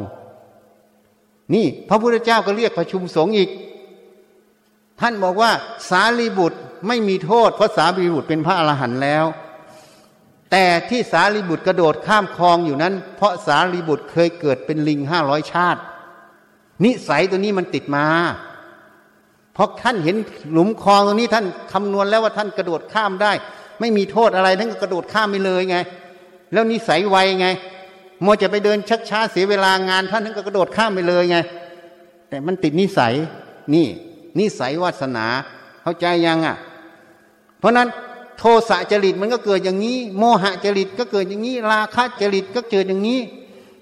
นี่พระพุทธเจ้าก็เรียกประชุมสงฆ์อีก ท่านบอกว่าสารีบุตรไม่มีโทษ เพราะสารีบุตรเป็นพระอรหันต์แล้ว แต่ที่สารีบุตรกระโดดข้ามคลองอยู่นั้น เพราะสารีบุตรเคยเกิดเป็นลิงห้าร้อยชาติ นิสัยตัวนี้มันติดมาเพราะท่านเห็นหลุมคลองตรงนี้ท่านคำนวณแล้วว่าท่านกระโดดข้ามได้ ไม่มีโทษอะไรท่านก็กระโดดข้ามไปเลยไง แล้วนิสัยไวไงมัวจะไปเดินชักช้าเสียเวลางาน ท่านท่านก็กระโดดข้ามไปเลยไง แต่มันติดนิสัยนี่ นิสัยวาสนา เข้าใจยังอะ เพราะนั้นโทสะจริตมันก็เกิดอย่างนี้ โมหะจริตก็เกิดอย่างนี้ ราคะจริตก็เกิดอย่างนี้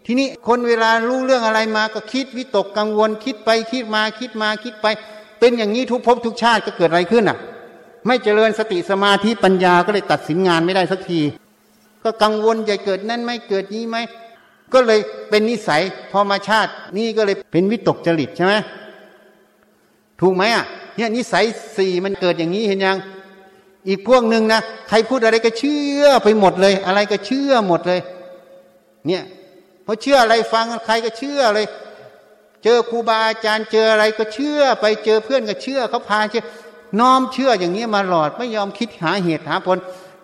ทีนี้คนเวลารู้เรื่องอะไรมาก็คิดวิตกกังวลคิดไปคิดมาคิดมาคิดไป เป็นอย่างนี้ทุกภพทุกชาติก็เกิดอะไรขึ้นอะ ไม่เจริญสติสมาธิปัญญาก็เลยตัดสินงานไม่ได้สักที ก็กังวลใจเกิดนั่นไหมเกิดนี้ไหมก็เลยเป็นนิสัยพอมาชาตินี่ก็เลยเป็นวิตกจริตใช่ไหม ถูกไหมอะเนี่ยนิสัยสี่มันเกิดอย่างนี้เห็นยัง อีกพวกหนึ่งนะใครพูดอะไรก็เชื่อไปหมดเลย อะไรก็เชื่อหมดเลย เนี่ยพอเชื่ออะไรฟังใครก็เชื่อเลย เจอครูบาอาจารย์เจออะไรก็เชื่อ ไปเจอเพื่อนก็เชื่อเขาพาเชื่อน้อมเชื่ออย่างนี้มาหลอดไม่ยอมคิดหาเหตุหาผล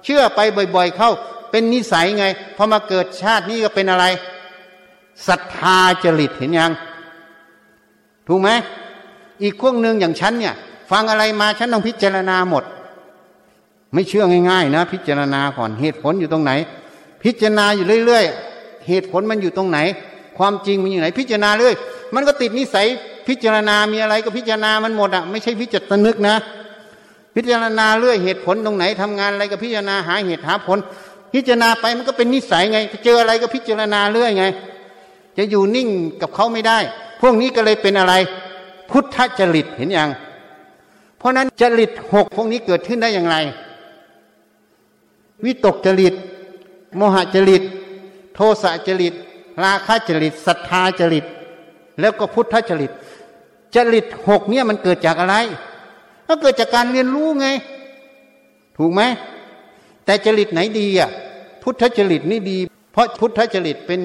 เชื่อไปบ่อย ๆ เข้า เป็นนิสัยไงพอมาเกิดชาตินี้ก็เป็นอะไรศรัทธาจริตเห็นยัง ถูกไหม อีกพวกหนึ่งอย่างฉันเนี่ย ฟังอะไรมาฉันต้องพิจารณาหมด ไม่เชื่อง่ายๆ นะ พิจารณาก่อนเหตุผลอยู่ตรงไหน พิจารณาอยู่เรื่อยๆ เหตุผลมันอยู่ตรงไหน ความจริงมันอยู่ไหน พิจารณาเรื่อยมันก็ติดนิสัยพิจารณามีอะไรก็พิจารณามันหมดอะไม่ใช่พิจารณนึกนะ พิจารณาเรื่อยเหตุผลตรงไหนทำงานอะไรก็พิจารณาหาเหตุหาผล พิจารณาไปมันก็เป็นนิสัยไงเจออะไรก็พิจารณาเรื่อยไง จะอยู่นิ่งกับเขาไม่ได้ พวกนี้ก็เลยเป็นอะไร พุทธจริตเห็นยัง เพราะนั้นจริตหกพวกนี้เกิดขึ้นได้อย่างไร วิตกจริต โมหจริต โทสะจริต ราคะจริตศรัทธาจริต แล้วก็พุทธจริต จริตหกเนี่ยมันเกิดจากอะไรก็เกิดจากการเรียนรู้ไง ถูกไหม แต่จริตไหนดีอะพุทธจริตนี่ดี เพราะพุทธจริตเป็น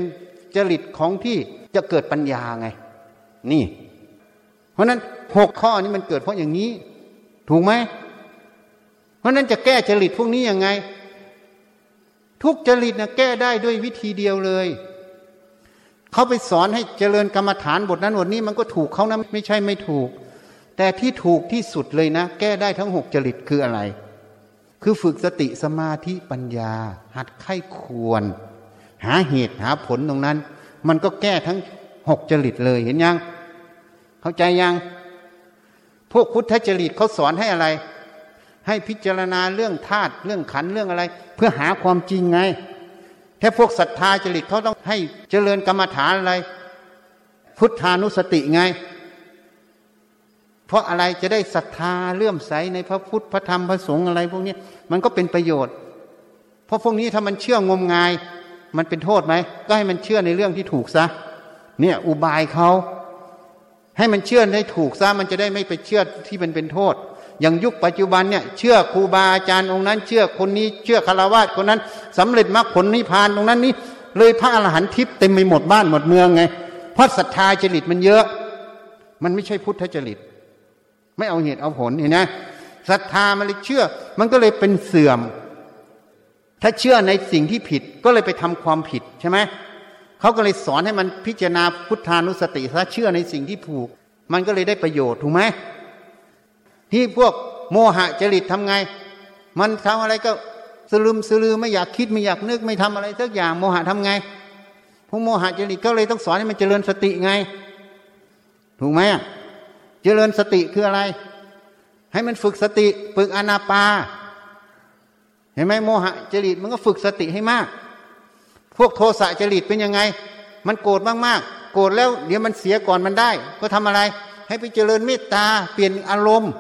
จริตของที่จะเกิดปัญญาไง นี่ เพราะนั้นหกข้อนี้มันเกิดเพราะอย่างนี้ ถูกไหมเพราะนั้นจะแก้จริตพวกนี้ยังไง ทุกจริตนะแก้ได้ด้วยวิธีเดียวเลยเขาไปสอนให้เจริญกรรมฐานบทนั้นบทนี้มันก็ถูกเขานะไม่ใช่ไม่ถูก แต่ที่ถูกที่สุดเลยนะ แก้ได้ทั้งหกจริตคืออะไร คือฝึกสติสมาธิปัญญา หัดไข้ควร หาเหตุหาผลตรงนั้น มันก็แก้ทั้งหกจริตเลยเห็นยัง เข้าใจยัง พวกพุทธจริตเขาสอนให้อะไร ให้พิจารณาเรื่องธาตุเรื่องขันเรื่องอะไร เพื่อหาความจริงไงถ้าพวกศรัทธาจริตเขาต้องให้เจริญกรรมฐานอะไร พุทธานุสติไง เพราะอะไรจะได้ศรัทธาเลื่อมใสในพระพุทธพระธรรมพระสงฆ์อะไร พวกนี้มันก็เป็นประโยชน์ เพราะพวกนี้ถ้ามันเชื่องมงาย มันเป็นโทษไหมก็ให้มันเชื่อในเรื่องที่ถูกซะ เนี่ยอุบายเขา ให้มันเชื่อได้ถูกซะมันจะได้ไม่ไปเชื่อที่มันเป็นโทษ อย่างยุคปัจจุบันเนี่ยเชื่อครูบาอาจารย์องค์นั้น เชื่อคนนี้เชื่อคารวะคนนั้นสำเร็จมรรคผลนิพพานตรงนั้นนี้ เลยพระอรหันต์ทิพย์เต็มไปหมดบ้านหมดเมืองไง เพราะศรัทธาจริตมันเยอะ มันไม่ใช่พุทธจริต ไม่เอาเหตุเอาผลเห็นไหมศรัทธามันเลยเชื่อ มันก็เลยเป็นเสื่อม ถ้าเชื่อในสิ่งที่ผิดก็เลยไปทำความผิดใช่ไหม เขาก็เลยสอนให้มันพิจารณาพุทธานุสติถ้าเชื่อในสิ่งที่ผูก มันก็เลยได้ประโยชน์ถูกไหมที่พวกโมหะจริตทำไง มันทำอะไรก็สลืมสลือไม่อยากคิดไม่อยากนึกไม่ทำอะไรสักอย่างโมหะทำไงพวกโมหะจริตก็เลยต้องสอนให้มันเจริญสติไง ถูกไหมเจริญสติคืออะไร ให้มันฝึกสติฝึกอนาปา เห็นไหมโมหะจริตมันก็ฝึกสติให้มาก พวกโทสะจริตเป็นยังไง มันโกรธมากๆ โกรธแล้วเดี๋ยวมันเสียก่อนมันได้ ก็ทำอะไร ให้ไปเจริญเมตตา เปลี่ยนอารมณ์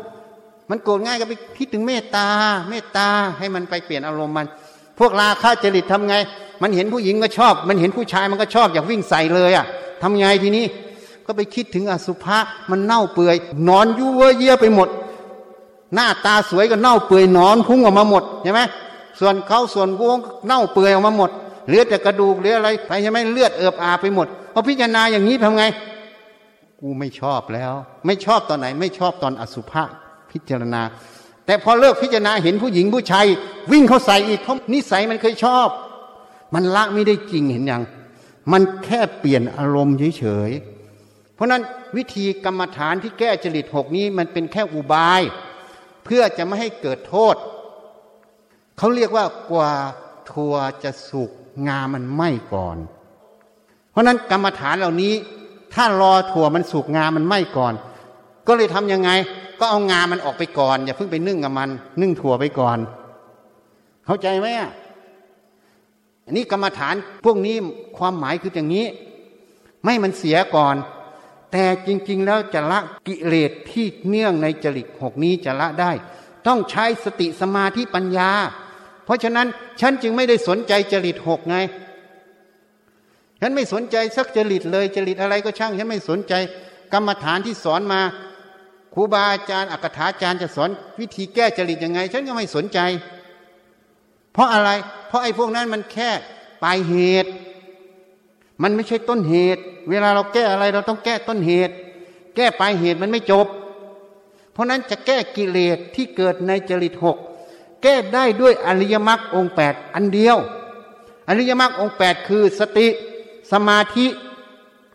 มันโกรธง่ายก็ไปคิดถึงเมตตา เมตตาให้มันไปเปลี่ยนอารมณ์มัน พวกราคะจริตทำไง มันเห็นผู้หญิงก็ชอบ มันเห็นผู้ชายมันก็ชอบอยากวิ่งใส่เลยอะทำไงทีนี้ก็ไปคิดถึงอสุภะมันเน่าเปื่อย นอนยุ่วเยี่ยไปหมด หน้าตาสวยก็เน่าเปื่อยนอนพุ่งออกมาหมดใช่ไหมส่วนเขาส่วนกูเน่าเปื่อยออกมาหมด เหลือแต่กระดูกเหลืออะไรไปใช่ไหมเลือดเอิบอาไปหมดพอพิจารณาอย่างนี้ทำไง กูไม่ชอบแล้ว ไม่ชอบตอนไหน ไม่ชอบตอนอสุภะพิจารณา แต่พอเลิกพิจารณาเห็นผู้หญิงผู้ชายวิ่งเข้าใส่อีกเพราะนิสัยมันเคยชอบ มันละไม่ได้จริงเห็นยัง มันแค่เปลี่ยนอารมณ์เฉยๆเพราะนั้นวิธีกรรมฐานที่แก้จริตหกนี้มันเป็นแค่อุบาย เพื่อจะไม่ให้เกิดโทษเขาเรียกว่ากว่าทัวจะสุก งามันไหม้ก่อน เพราะนั้นกรรมฐานเหล่านี้ ถ้ารอถั่วมันสุกงามันไหม้ก่อน ก็เลยทำยังไง ก็เอางามันออกไปก่อน อย่าเพิ่งไปนึ่งกับมัน นึ่งถั่วไปก่อน เข้าใจไหมอะอันนี้กรรมฐานพวกนี้ความหมายคืออย่างนี้ ไม่มันเสียก่อน แต่จริง ๆ แล้วจะละกิเลสที่เนื่องในจริตหกนี้จะละได้ ต้องใช้สติสมาธิปัญญา เพราะฉะนั้นฉันจึงไม่ได้สนใจจริตหกไง ฉันไม่สนใจสักจริตเลยจริตอะไรก็ช่าง ฉันไม่สนใจ กรรมฐานที่สอนมาครูบาอาจารย์อักถาจารย์จะสอนวิธีแก้จริตยังไง ฉันก็ไม่สนใจ เพราะอะไร เพราะไอ้พวกนั้นมันแค่ปลายเหตุ มันไม่ใช่ต้นเหตุ เวลาเราแก้อะไรเราต้องแก้ต้นเหตุ แก้ปลายเหตุมันไม่จบ เพราะนั้นจะแก้กิเลสที่เกิดในจริตหก แก้ได้ด้วยอริยมรรคองแปดอันเดียว อริยมรรคองแปดคือสติสมาธิ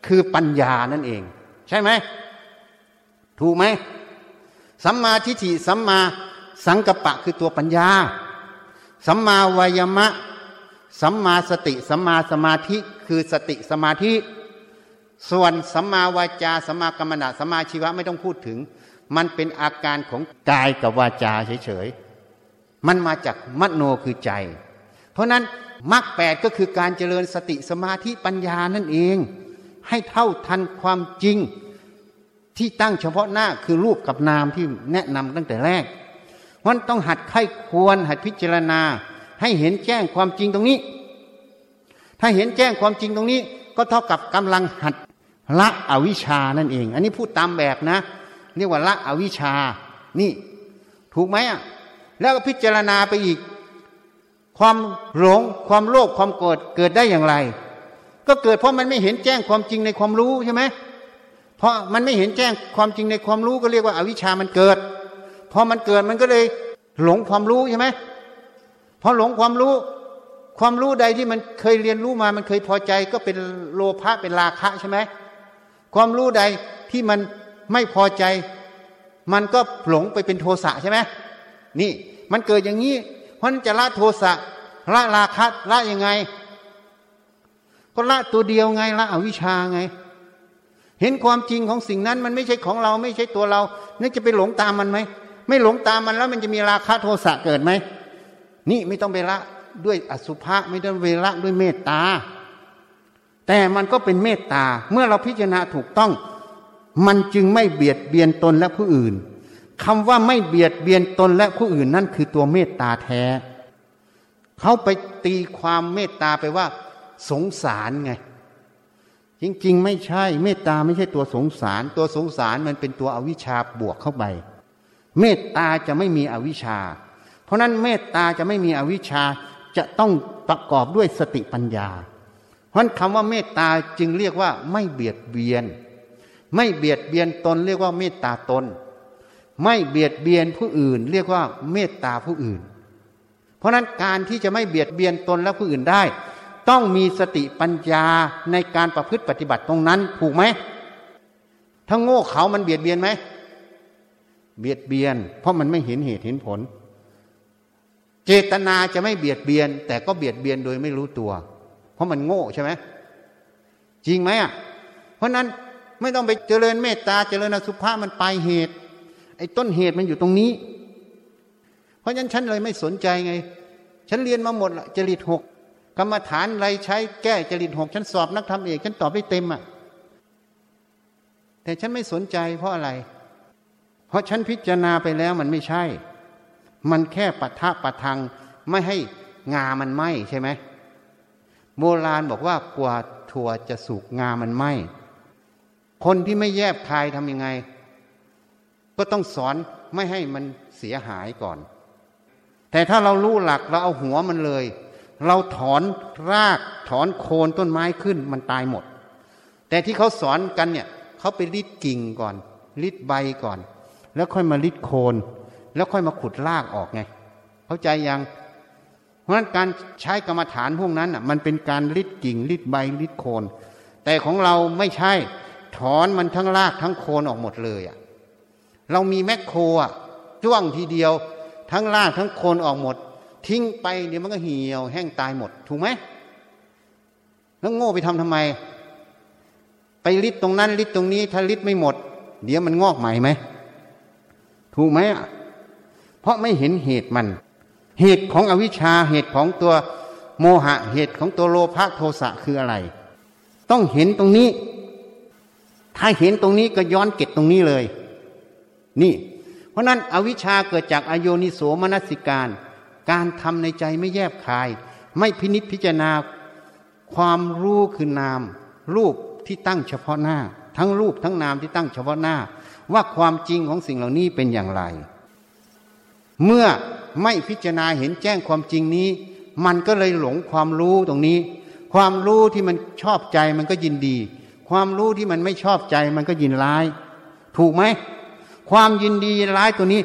คือปัญญานั่นเอง ใช่ไหมถูกไหมสัมมาทิฏฐิสัมมาสังกัปปะคือตัวปัญญา สัมมาวายมะ สัมมาสติสัมมาสมาธิคือสติสมาธิ ส่วนสัมมาวาจาสัมมากรรมนะสัมมาชีวะไม่ต้องพูดถึง มันเป็นอาการของกายกับวาจาเฉยๆ มันมาจากมโนคือใจ เพราะนั้นมรรคแปดก็คือการเจริญสติสมาธิปัญญานั่นเอง ให้เท่าทันความจริงที่ตั้งเฉพาะหน้าคือรูปกับนามที่แนะนำตั้งแต่แรกมันต้องหัดไข้ควรหัดพิจารณา ให้เห็นแจ้งความจริงตรงนี้ ถ้าเห็นแจ้งความจริงตรงนี้ ก็เท่ากับกำลังหัดละอวิชานั่นเอง อันนี้พูดตามแบบนะ เรียกว่าละอวิชา นี่ ถูกไหมอะ แล้วก็พิจารณาไปอีก ความหลงความโลภความโกรธเกิดได้อย่างไร ก็เกิดเพราะมันไม่เห็นแจ้งความจริงในความรู้ใช่ไหมเพราะมันไม่เห็นแจ้งความจริงในความรู้ก็เรียกว่าอาวิชามันเกิดพอมันเกิดมันก็เลยหลงความรู้ใช่ไหมพอหลงความรู้ ความรู้ใดที่มันเคยเรียนรู้มามันเคยพอใจก็เป็นโลภะเป็นราคะใช่ไหมความรู้ใดที่มันไม่พอใจ มันก็หลงไปเป็นโทสะใช่ไหมนี่ มันเกิดอย่างนี้เพราะจะละโทสะละราคะละยังไง ก็ละตัวเดียวไงละอวิชชาไง เห็นความจริงของสิ่งนั้น มันไม่ใช่ของเราไม่ใช่ตัวเรานี่จะไปหลงตามมันไหมไม่หลงตามมันแล้วมันจะมีราคะโทสะเกิดไหมนี่ไม่ต้องไปละด้วยอสุภะไม่ต้องไปละด้วยเมตตา แต่มันก็เป็นเมตตา เมื่อเราพิจารณาถูกต้อง มันจึงไม่เบียดเบียนตนและผู้อื่น คำว่าไม่เบียดเบียนตนและผู้อื่นนั่นคือตัวเมตตาแท้ เขาไปตีความเมตตาไปว่า สงสารไง จริง ๆ ไม่ใช่ เมตตาไม่ใช่ตัวสงสาร ตัวสงสารมันเป็นตัวอวิชชาบวกเข้าไป เมตตาจะไม่มีอวิชชา เพราะนั้นเมตตาจะไม่มีอวิชชาจะต้องประกอบด้วยสติปัญญา เพราะคำว่าเมตตาจึงเรียกว่าไม่เบียดเบียน ไม่เบียดเบียนตนเรียกว่าเมตตาตน ไม่เบียดเบียนผู้อื่น เรียกว่าเมตตาผู้อื่น เพราะนั้นการที่จะไม่เบียดเบียนตนและผู้อื่นได้ ต้องมีสติปัญญาในการประพฤติปฏิบัติตรงนั้นถูกไหมถ้าโง่เขามันเบียดเบียนไหมเบียดเบียน เพราะมันไม่เห็นเหตุเห็นผล เจตนาจะไม่เบียดเบียน แต่ก็เบียดเบียนโดยไม่รู้ตัว เพราะมันโง่ใช่ไหมจริงไหมอะเพราะนั้นไม่ต้องไปเจริญเมตตาเจริญอสุภามันไปเหตุ อ้ต้นเหตุมันอยู่ตรงนี้ เพราะฉะนั้นฉันเลยไม่สนใจไง ฉันเรียนมาหมดละจริตหกกรรมฐานอะไรใช้แก้จริตหกฉันสอบนักธรรมเอกฉันตอบได้เต็มอะแต่ฉันไม่สนใจเพราะอะไร เพราะฉันพิจารณาไปแล้วมันไม่ใช่ มันแค่ปัทะปะทังไม่ให้งามันไหมใช่ไหมโบราณบอกว่ากว่าถั่วจะสุกงามันไหมคนที่ไม่แยบคายทำยังไง ก็ต้องสอนไม่ให้มันเสียหายก่อน แต่ถ้าเรารู้หลักเราเอาหัวมันเลย เราถอนรากถอนโคนต้นไม้ขึ้นมันตายหมด แต่ที่เขาสอนกันเนี่ยเขาไปริดกิ่งก่อนริดใบก่อน แล้วค่อยมาริดโคน แล้วค่อยมาขุดรากออกไง เข้าใจยัง เพราะนั้นการใช้กรรมฐานพวกนั้นอะมันเป็นการริดกิ่งริดใบริดโคน แต่ของเราไม่ใช่ถอนมันทั้งรากทั้งโคนออกหมดเลยอะ เรามีแมคโครอะจ้วงทีเดียว ทั้งรากทั้งโคนออกหมด ทิ้งไปเดี๋ยวมันก็เหี่ยวแห้งตายหมด ถูกไหมแล้วโง่ไปทำทำไม ไปลิดตรงนั้นลิดตรงนี้ ถ้าลิดไม่หมด เดี๋ยวมันงอกใหม่ไหมถูกไหมเพราะไม่เห็นเหตุมัน เหตุของอวิชชาเหตุของตัวโมหะเหตุของตัวโลภะโทสะคืออะไร ต้องเห็นตรงนี้ ถ้าเห็นตรงนี้ก็ย้อนเก็บตรงนี้เลย นี่ เพราะนั้นอวิชชาเกิดจากอโยนิโสมนสิการ การทำในใจไม่แยบคาย ไม่พินิษพิจารณา ความรู้คือนาม รูปที่ตั้งเฉพาะหน้า ทั้งรูปทั้งนามที่ตั้งเฉพาะหน้า ว่าความจริงของสิ่งเหล่านี้เป็นอย่างไร เมื่อไม่พิจารณาเห็นแจ้งความจริงนี้ มันก็เลยหลงความรู้ตรงนี้ ความรู้ที่มันชอบใจมันก็ยินดี ความรู้ที่มันไม่ชอบใจมันก็ยินร้าย ถูกไหม ความยินดีร้ายตัวนี้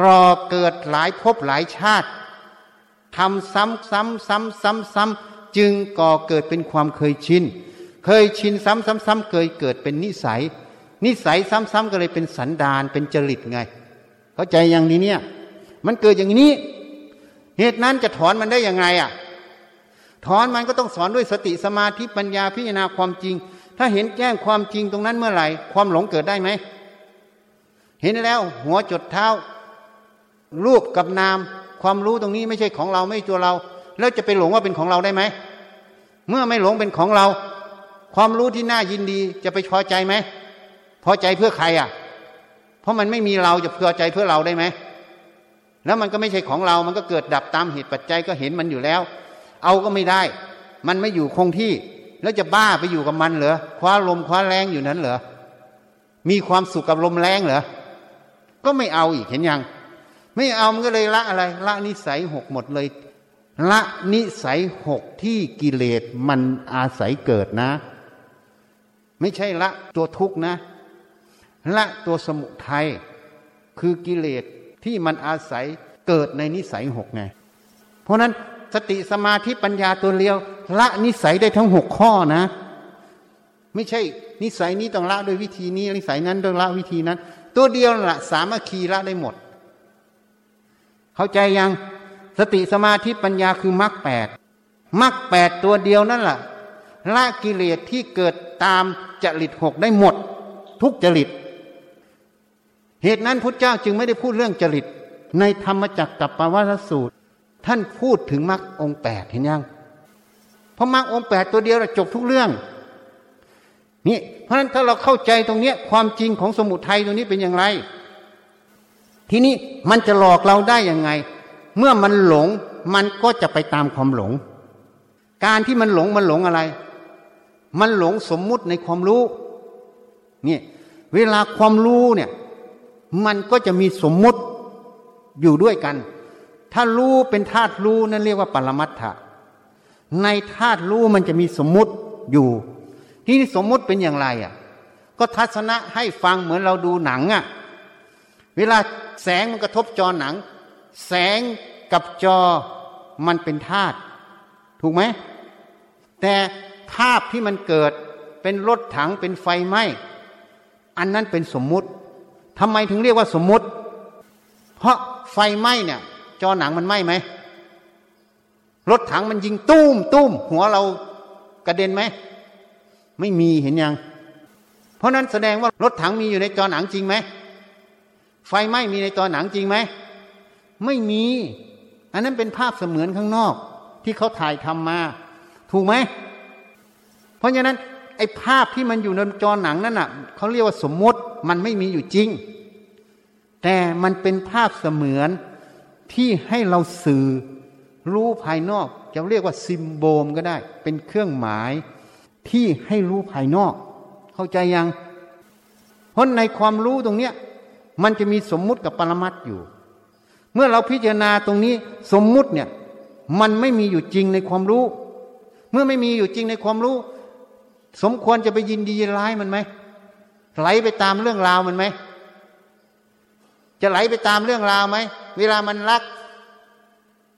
กรอเกิดหลายภพหลายชาติทำซ้ำซ้ำซ้ำซ้ำซ้ำจึงก่อเกิดเป็นความเคยชิน เคยชินซ้ำซ้ำซ้ำเคยเกิดเป็นนิสัย นิสัยซ้ำซ้ำก็เลยเป็นสันดานเป็นจริตไง เข้าใจอย่างนี้เนี่ย มันเกิดอย่างนี้ เหตุนั้นจะถอนมันได้ยังไงอะ ถอนมันก็ต้องสอนด้วยสติสมาธิปัญญาพิจารณาความจริง ถ้าเห็นแจ้งความจริงตรงนั้นเมื่อไหร่ ความหลงเกิดได้ไหม เห็นแล้วหัวจดเท้า รูปกับนาม ความรู้ตรงนี้ไม่ใช่ของเราไม่ตัวเรา แล้วจะไปหลงว่าเป็นของเราได้ไหม เมื่อไม่หลงเป็นของเรา ความรู้ที่น่ายินดีจะไปพอใจไหมพอใจเพื่อใครอะ เพราะมันไม่มีเราจะพอใจเพื่อเราได้ไหมแล้วมันก็ไม่ใช่ของเรา มันก็เกิดดับตามเหตุปัจจัยก็เห็นมันอยู่แล้ว เอาก็ไม่ได้ มันไม่อยู่คงที่ แล้วจะบ้าไปอยู่กับมันเหรอคว้าลมคว้าแรงอยู่นั้นเหรอมีความสุขกับลมแรงเหรอ ก็ไม่เอาอีกเห็นยัง ไม่เอามันก็เลยละอะไร ละนิสัยหกหมดเลย ละนิสัยหกที่กิเลสมันอาศัยเกิดนะ ไม่ใช่ละตัวทุกข์นะ ละตัวสมุทัยคือกิเลสที่มันอาศัยเกิดในนิสัยหกไง เพราะนั้นสติสมาธิปัญญาตัวเลียว ละนิสัยได้ทั้งหกข้อนะ ไม่ใช่นิสัยนี้ต้องละด้วยวิธีนี้นิสัยนั้นต้องละวิธีนั้น ตัวเดียวละสามารถคีละได้หมด เข้าใจยังสติสมาธิปัญญาคือมรรคแปดมรรคแปดตัวเดียวนั่นแหละละกิเลสที่เกิดตามจริตหกได้หมด ทุกจริต เหตุนั้นพุทธเจ้าจึงไม่ได้พูดเรื่องจริต ในธรรมจักรกับปวัตสูตร ท่านพูดถึงมรรคองแปดเห็นยังเพราะมรรคองแปดตัวเดียวจบทุกเรื่อง นี่เพราะฉะนั้นถ้าเราเข้าใจตรงนี้ความจริงของสมุทัยตรงนี้เป็นอย่างไร ทีนี้มันจะหลอกเราได้ยังไง เมื่อมันหลงมันก็จะไปตามความหลง การที่มันหลงมันหลงอะไร มันหลงสมมุติในความรู้นี่เวลาความรู้เนี่ยมันก็จะมีสมมุติอยู่ด้วยกัน ถ้ารู้เป็นธาตุรู้นั่นเรียกว่าปรมัตถะในธาตุรู้มันจะมีสมมุติอยู่ ที่นี่สมมุติเป็นอย่างไรอะ ก็ทัศนะให้ฟังเหมือนเราดูหนังอะ เวลาแสงมันกระทบจอหนัง แสงกับจอมันเป็นธาตุถูกไหม แต่ภาพที่มันเกิดเป็นรถถังเป็นไฟไหม้อันนั้นเป็นสมมุติทำไมถึงเรียกว่าสมมุติ เพราะไฟไหม้เนี่ย จอหนังมันไหม้ไหมรถถังมันยิงตุ้มตุ้มหัวเรากระเด็นไหม ไม่มีเห็นยัง เพราะนั้นแสดงว่ารถถังมีอยู่ในจอหนังจริงไหมไฟไหม้มีในจอหนังจริงไหมไม่มี อันนั้นเป็นภาพเสมือนข้างนอก ที่เขาถ่ายทำมา ถูกไหมเพราะฉะนั้นไอ้ภาพที่มันอยู่ในจอหนังนั่นน่ะเขาเรียกว่าสมมติมันไม่มีอยู่จริง แต่มันเป็นภาพเสมือนที่ให้เราสื่อรู้ภายนอกจะเรียกว่าซิมโบมก็ได้ เป็นเครื่องหมาย ที่ให้รู้ภายนอก เข้าใจยังเพราะในความรู้ตรงเนี้ยมันจะมีสมมุติกับปรมัตอยู่ เมื่อเราพิจารณาตรงนี้สมมุติเนี่ย มันไม่มีอยู่จริงในความรู้ เมื่อไม่มีอยู่จริงในความรู้ สมควรจะไปยินดีร้ายมันไหมไหลไปตามเรื่องราวมันไหมจะไหลไปตามเรื่องราวไหมเวลามันรัก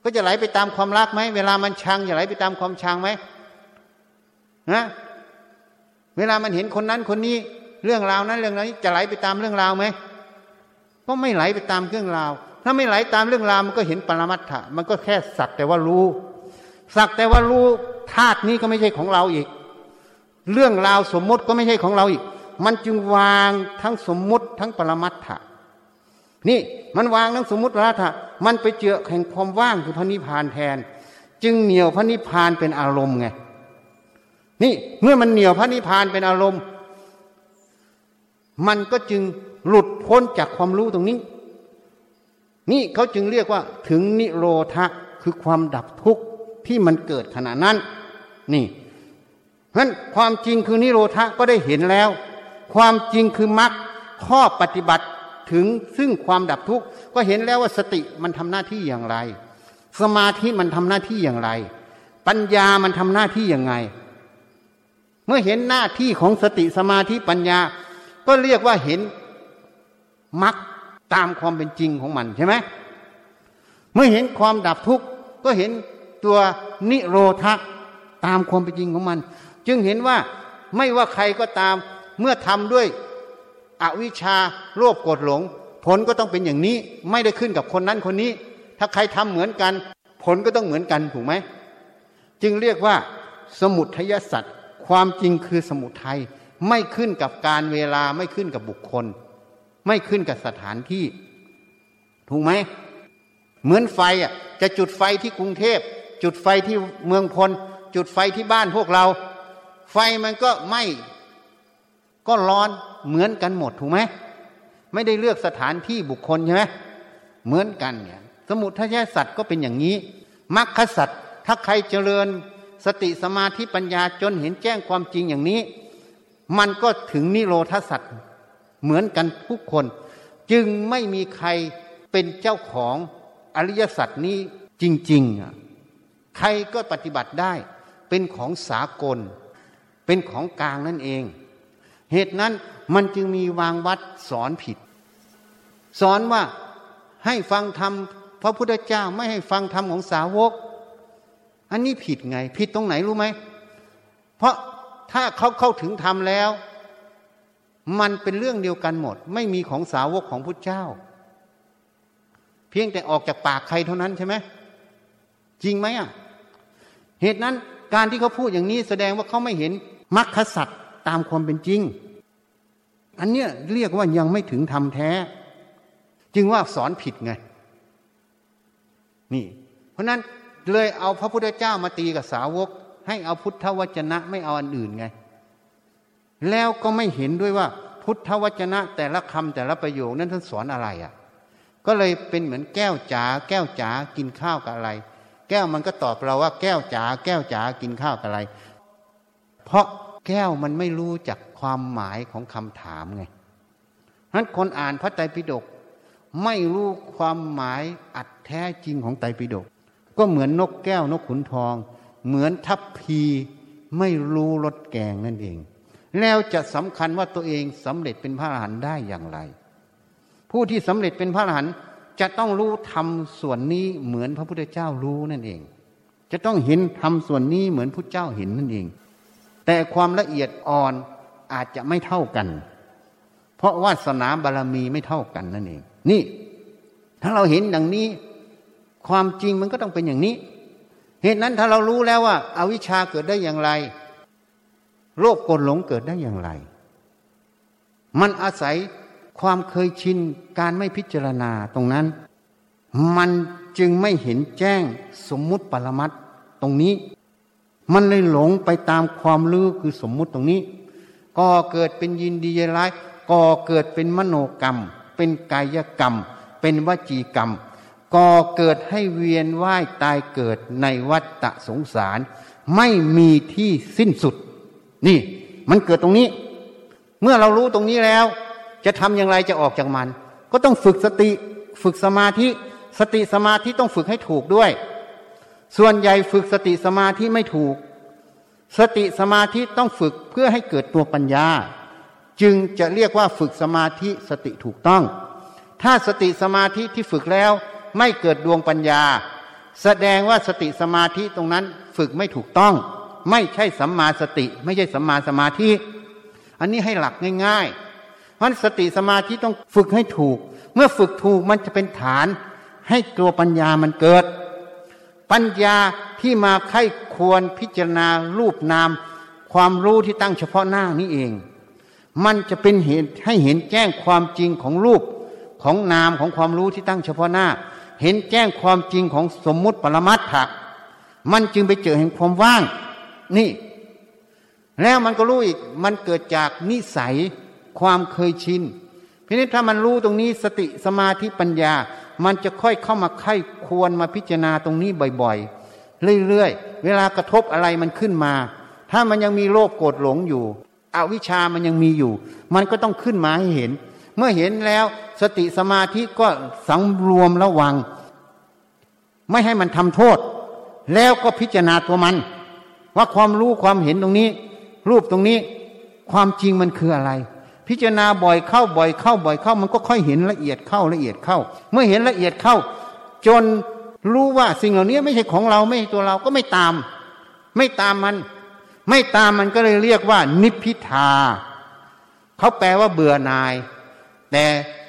ก็จะไหลไปตามความรักไหมเวลามันชังจะไหลไปตามความชังไหม นะเวลามันเห็นคนนั้นคนนี้เรื่องราวนั้นเรื่องนี้จะไหลไปตามเรื่องราวไหมก็ไม่ไหลไปตามเรื่องราว ถ้าไม่ไหลตามเรื่องราวมันก็เห็นปรมัตถะมันก็แค่สักแต่ว่ารู้ สักแต่ว่ารู้ธาตุนี้ก็ไม่ใช่ของเราอีก เรื่องราวสมมติก็ไม่ใช่ของเราอีก มันจึงวางทั้งสมมติทั้งปรมัตถะนี่มันวางทั้งสมมติปรมัตถะมันไปเจือแห่งความว่างคือพระนิพพานแทน จึงเหนี่ยวพระนิพพานเป็นอารมณ์ไง นี่เมื่อมันเหนียวพระนิพพานเป็นอารมณ์ มันก็จึงหลุดพ้นจากความรู้ตรงนี้ นี่เขาจึงเรียกว่า ถึงนิโรธะคือความดับทุกข์ที่มันเกิดขณะนั้น นี่เพราะความจริงคือนิโรธะก็ได้เห็นแล้ว ความจริงคือมรรคข้อปฏิบัติถึงซึ่งความดับทุกข์ก็เห็นแล้วว่าสติมันทำหน้าที่อย่างไร สมาธิมันทำหน้าที่อย่างไร ปัญญามันทำหน้าที่อย่างไง มื่อเห็นหน้าที่ของสติสมาธิปัญญา ก็เรียกว่าเห็นมรรคตามความเป็นจริงของมันใช่ไหมเมื่อเห็นความดับทุกข์ก็เห็นตัวนิโรธะตามความเป็นจริงของมัน จึงเห็นว่าไม่ว่าใครก็ตามเมื่อทำด้วยอวิชชาโลภโกรธหลง ผลก็ต้องเป็นอย่างนี้ไม่ได้ขึ้นกับคนนั้นคนนี้ ถ้าใครทำเหมือนกัน ผลก็ต้องเหมือนกันถูกไหมจึงเรียกว่าสมุทัยสัตว์ ความจริงคือสมุทัยไม่ขึ้นกับการเวลาไม่ขึ้นกับบุคคล ไม่ขึ้นกับสถานที่ ถูกไหมเหมือนไฟอะจะจุดไฟที่กรุงเทพ จุดไฟที่เมืองพล จุดไฟที่บ้านพวกเรา ไฟมันก็ไม่ก็ร้อนเหมือนกันหมดถูกไหมไม่ได้เลือกสถานที่บุคคลใช่ไหมเหมือนกันเนี่ยสมุทัยสัตว์ก็เป็นอย่างนี้มรรคสัตว์ถ้าใครเจริญ สติสมาธิปัญญาจนเห็นแจ้งความจริงอย่างนี้ มันก็ถึงนิโรธสัตว์เหมือนกันทุกคน จึงไม่มีใครเป็นเจ้าของอริยสัจนี้จริงๆ ใครก็ปฏิบัติได้ เป็นของสากล เป็นของกลางนั่นเอง เหตุนั้นมันจึงมีวางวัดสอนผิด สอนว่าให้ฟังธรรมพระพุทธเจ้าไม่ให้ฟังธรรมของสาวก อันนี้ผิดไง ผิดตรงไหนรู้ไหม เพราะถ้าเขาเข้าถึงธรรมแล้ว มันเป็นเรื่องเดียวกันหมด ไม่มีของสาวกของพุทธเจ้า เพียงแต่ออกจากปากใครเท่านั้นใช่ไหมจริงไหมอะ เหตุนั้นการที่เขาพูดอย่างนี้แสดงว่าเขาไม่เห็นมรรคสัตว์ตามความเป็นจริง อันเนี้ยเรียกว่ายังไม่ถึงธรรมแท้ จึงว่าสอนผิดไง นี่ เพราะนั้น เลยเอาพระพุทธเจ้ามาตีกับสาวก ให้เอาพุทธวจนะไม่เอาอันอื่นไง แล้วก็ไม่เห็นด้วยว่าพุทธวจนะ แต่ละคำแต่ละประโยคนั้นท่านสอนอะไรอะ่ะ ก็เลยเป็นเหมือนแก้วจ๋าแก้วจ๋ากินข้าวกับอะไร แก้วมันก็ตอบเราว่าแก้วจ๋าแก้วจ๋ากินข้าวกับอะไร เพราะแก้วมันไม่รู้จักความหมายของคำถามไงนั้นคนอ่านพระไตรปิฎกไม่รู้ความหมายอัดแท้จริงของไตรปิฎก ก็เหมือนนกแก้วนกขุนทอง เหมือนทัพพีไม่รู้รสแกงนั่นเอง แล้วจะสำคัญว่าตัวเองสำเร็จเป็นพระอรหันต์ได้อย่างไร ผู้ที่สำเร็จเป็นพระอรหันต์จะต้องรู้ทำส่วนนี้เหมือนพระพุทธเจ้ารู้นั่นเอง จะต้องเห็นทำส่วนนี้เหมือนพุทธเจ้าเห็นนั่นเอง แต่ความละเอียดอ่อนอาจจะไม่เท่ากัน เพราะวาสนาบารรมีไม่เท่ากันนั่นเอง นี่ ถ้าเราเห็นอย่างนี้ ความจริงมันก็ต้องเป็นอย่างนี้ เหตุนั้นถ้าเรารู้แล้วว่าอาวิชชาเกิดได้อย่างไรโลภโกรธหลงเกิดได้อย่างไร มันอาศัยความเคยชินการไม่พิจารณาตรงนั้น มันจึงไม่เห็นแจ้งสมมุติปรมัตตรงนี้ มันเลยหลงไปตามความลือคือสมมุติตรงนี้ก่อเกิดเป็นยินดีร้ายก่อเกิดเป็นมโนกรรม เป็นกายกรรม เป็นวจีกรรม ก่อเกิดให้เวียนว่ายตายเกิดในวัฏฏะสงสาร ไม่มีที่สิ้นสุด นี่ มันเกิดตรงนี้ เมื่อเรารู้ตรงนี้แล้ว จะทำอย่างไรจะออกจากมัน ก็ต้องฝึกสติฝึกสมาธิ สติสมาธิต้องฝึกให้ถูกด้วย ส่วนใหญ่ฝึกสติสมาธิไม่ถูก สติสมาธิต้องฝึกเพื่อให้เกิดตัวปัญญา จึงจะเรียกว่าฝึกสมาธิสติถูกต้อง ถ้าสติสมาธิที่ฝึกแล้ว ไม่เกิดดวงปัญญา แสดงว่าสติสมาธิตรงนั้นฝึกไม่ถูกต้อง ไม่ใช่สัมมาสติ ไม่ใช่สัมมาสมาธิ อันนี้ให้หลักง่ายๆเพราะสติสมาธิต้องฝึกให้ถูก เมื่อฝึกถูกมันจะเป็นฐาน ให้ตัวปัญญามันเกิด ปัญญาที่มาไข้ควรพิจารณารูปนาม ความรู้ที่ตั้งเฉพาะหน้านี้เอง มันจะเป็นเหตุให้เห็นแจ้งความจริงของรูปของนามของความรู้ที่ตั้งเฉพาะหน้า เห็นแจ้งความจริงของสมมุติปรมัตถะมันจึงไปเจอแห่งความว่าง นี่ แล้วมันก็รู้อีก มันเกิดจากนิสัยความเคยชินพราะนี้ถ้ามันรู้ตรงนี้สติสมาธิปัญญา มันจะค่อยเข้ามาไข้ควรมาพิจารณาตรงนี้บ่อยๆ เรื่อยๆ เวลากระทบอะไรมันขึ้นมา ถ้ามันยังมีโลภโกรธหลงอยู่ อวิชามันยังมีอยู่ มันก็ต้องขึ้นมาให้เห็น มื่อเห็นแล้วสติสมาธิก็สังรวมระวัง ไม่ให้มันทำโทษ แล้วก็พิจารณาตัวมัน ว่าความรู้ความเห็นตรงนี้ รูปตรงนี้ ความจริงมันคืออะไร พิจารณาบ่อยเข้าบ่อยเข้าบ่อยเข้า มันก็ค่อยเห็นละเอียดเข้าละเอียดเข้า เมื่อเห็นละเอียดเข้า จนรู้ว่าสิ่งเหล่านี้ไม่ใช่ของเราไม่ใช่ตัวเราก็ไม่ตาม ไม่ตามมัน ไม่ตามมันก็เลยเรียกว่า นิพพิทาเขาแปลว่าเบื่อหน่าย แต่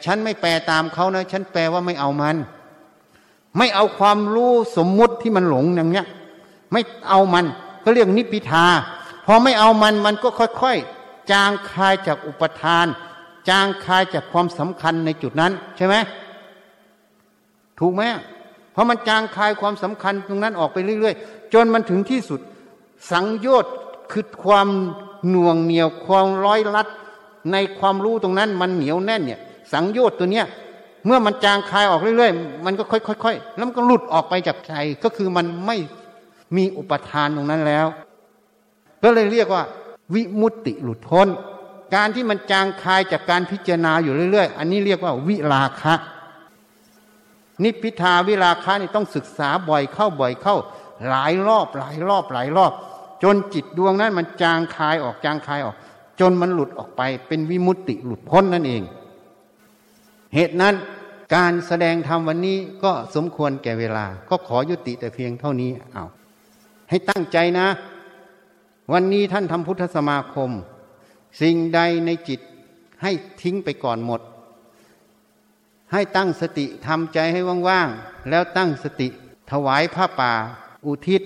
ฉันไม่แปลตามเขานะ ฉันแปลว่าไม่เอามัน ไม่เอาความรู้สมมุติที่มันหลงอย่างเนี้ย ไม่เอามันก็เรียกนิพิทาพอไม่เอามันมันก็ค่อยๆ จางคายจากอุปทาน จางคายจากความสำคัญในจุดนั้น ใช่ไหมถูกไหมเพราะมันจางคายความสำคัญตรงนั้นออกไปเรื่อยๆ จนมันถึงที่สุด สังโยชน์คือความหน่วงเหนียวความร้อยลัด ในความรู้ตรงนั้นมันเหนียวแน่นเนี่ย สังโยชน์ตัวเนี้ยเมื่อมันจางคายออกเรื่อยๆ มันก็ค่อยๆแล้วมันก็หลุดออกไปจากใจก็คือมันไม่มีอุปทานตรงนั้นแล้ว ก็เลยเรียกว่า วิมุตติหลุดพ้น การที่มันจางคายจากการพิจารณาอยู่เรื่อยๆ อันนี้เรียกว่าวิราคะนิพิทาวิราคะนี่ต้องศึกษาบ่อยเข้าบ่อยเข้า หลายรอบหลายรอบหลายรอบ จนจิตดวงนั้นมันจางคายออกจางคายออก จนมันหลุดออกไปเป็นวิมุตติหลุดพ้นนั่นเอง เหตุนั้นการแสดงธรรมวันนี้ก็สมควรแก่เวลา ก็ขอยุติแต่เพียงเท่านี้เอาให้ตั้งใจนะ วันนี้ท่านทำพุทธสมาคม สิ่งใดในจิตให้ทิ้งไปก่อนหมด ให้ตั้งสติทำใจให้ว่างๆ แล้วตั้งสติถวายผ้าป่า อุทิศ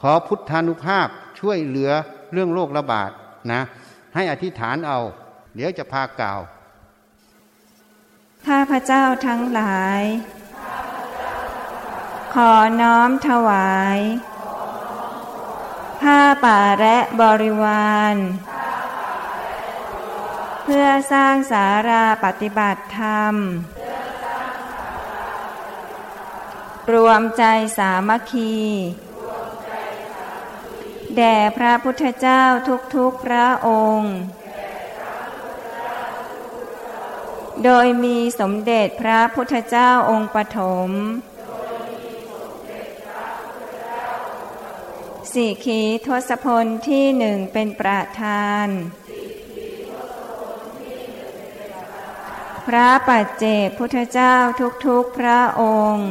ขอพุทธานุภาพช่วยเหลือเรื่องโรคระบาดนะ ให้อธิษฐานเอา เดี๋ยวจะพากล่าว ข้าพระเจ้าทั้งหลาย ขอน้อมถวาย ผ้าป่าและบริวาร เพื่อสร้างสาราปฏิบัติธรรม รวมใจสามัคคี แด่พระพุทธเจ้าทุกๆพระองค์ โดยมีสมเด็จพระพุทธเจ้าองค์ปฐมสี่ขีทศพลที่หนึ่งเป็นประธาน พระปัจเจกพุทธเจ้าทุกๆพระองค์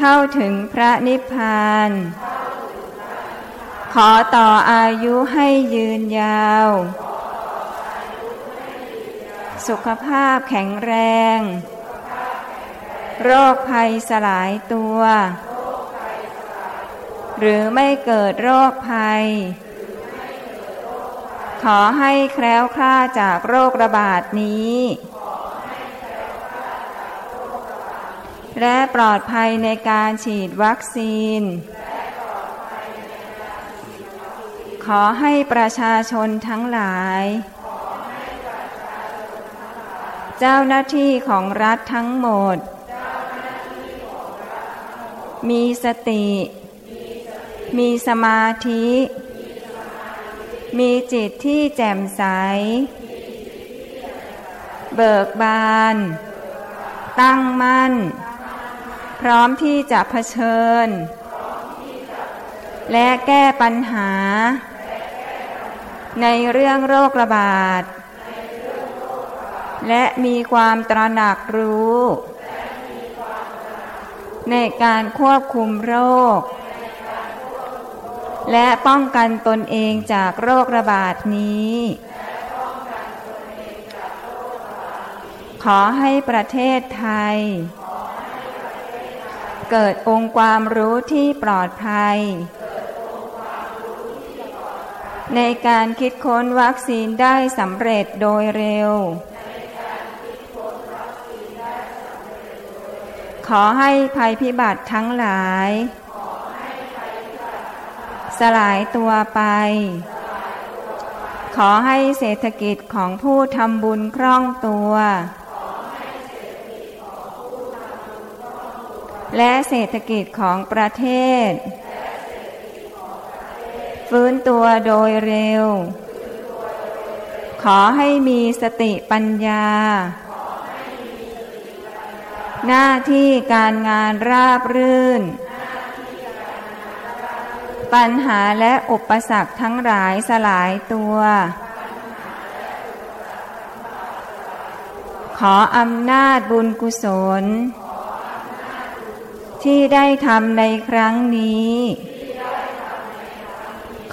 เข้าถึงพระนิพพาน ขอต่ออายุให้ยืนยาว สุขภาพแข็งแรง โรคภัยสลายตัว หรือไม่เกิดโรคภัย ขอให้แคล้วคลาดจากโรคระบาดนี้ และปลอดภัยในการฉีดวัคซีน ขอให้ประชาชนทั้งหลาย เจ้าหน้าที่ของรัฐทั้งหมด มีสติ มีสมาธิ มีจิตที่แจ่มใส เบิกบาน ตั้งมั่น พร้อมที่จะเผชิญ และแก้ปัญหา ในเรื่องโรคระบาด และมีความตระหนักรู้ ในการควบคุมโรค และป้องกันตนเองจากโรคระบาดนี้ขอให้ประเทศไทยเเกิดองค์ความรู้ที่ปลอดภัย ในการคิดค้นวัคซีนได้สำเร็จโดยเร็ว ขอให้ภัยพิบัติทั้งหลาย สลายตัวไป ขอให้เศรษฐกิจของผู้ทำบุญคล่องตัว และเศรษฐกิจของประเทศ ฟื้นตัวโดยเร็ว ขอให้มีสติปัญญา หน้าที่การงานราบรื่น ปัญหาและอุปสรรคทั้งหลายสลายตัวขออำนาจบุญกุศล ที่ได้ทำในครั้งนี้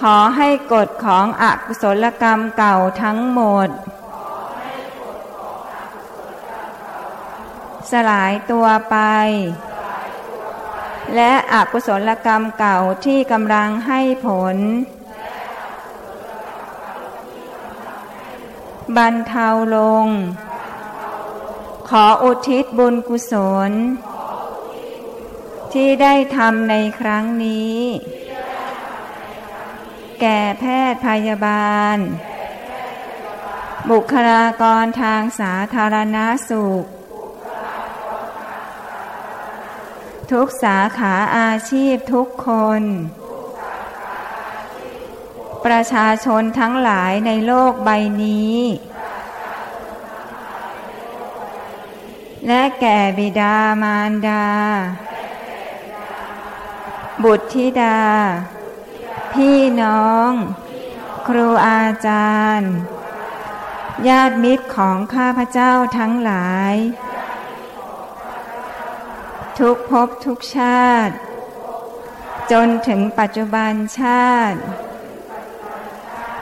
ขอให้กฎของอกุศลกรรมเก่าทั้งหมด สลายตัวไป และอกุศลกรรมเก่าที่กำลังให้ผล บรรเทาลง ขออุทิศบุญกุศล ที่ได้ทำในครั้งนี้ แก่แพทย์พยาบาล บุคลากรทางสาธารณสุข ทุกสาขาอาชีพทุกคน ประชาชนทั้งหลายในโลกใบนี้และแก่บิดามารดา บุตรธิดา พี่น้อง ครูอาจารย์ ญาติมิตรของข้าพเจ้าทั้งหลาย ทุกภพทุกชาติ จนถึงปัจจุบันชาติ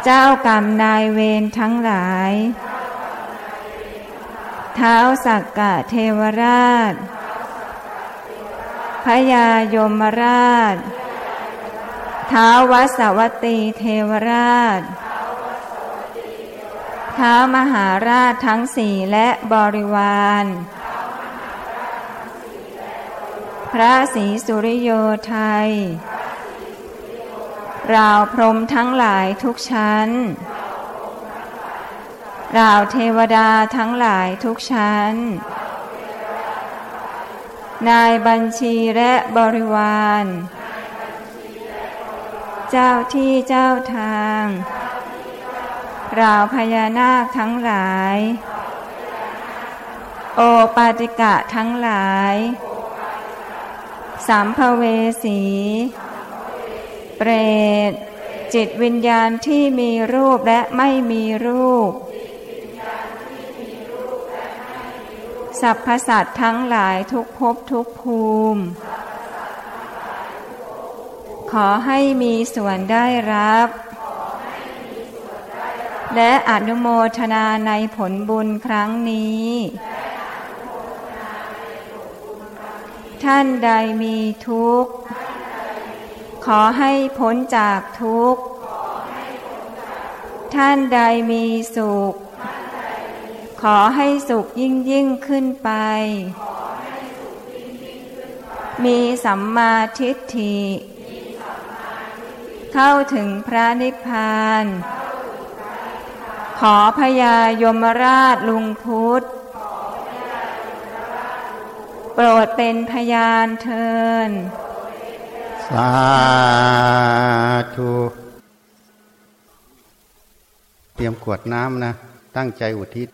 เจ้ากรรมนายเวรทั้งหลาย เท้าสักกะเทวราช พยายมราช ท้าวสวัตีเทวราช ท้ามหาราชทั้งสี่และบริวาร พระศรีสุริโยไทย ราวพรมทั้งหลายทุกชั้น ราวเทวดาทั้งหลายทุกชั้นน นายบัญชีและบริวาร เจ้าที่เจ้าทางราวพญานาคทั้งหลาย โอปาติกะทั้งหลายสัมภเวสี เปรต จิตวิญญาณที่มีรูปและไม่มีรูป สัพพสัตว์ทั้งหลายทุกภพทุกภูมิ ขอให้มีส่วนได้รับ และอนุโมทนาในผลบุญครั้งนี้ ท่านใดมีทุกข์ ขอให้พ้นจากทุกข์ ท่านใดมีสุข ขอให้สุขยิ่งยิ่งขึ้นไป มีสัมมาทิฏฐิ เข้าถึงพระนิพพาน ขอพญายมราชลุงพุทธ โปรดเป็นพยานเทินสาธุเตรียมขวดน้ำนะ ตั้งใจอุทิศ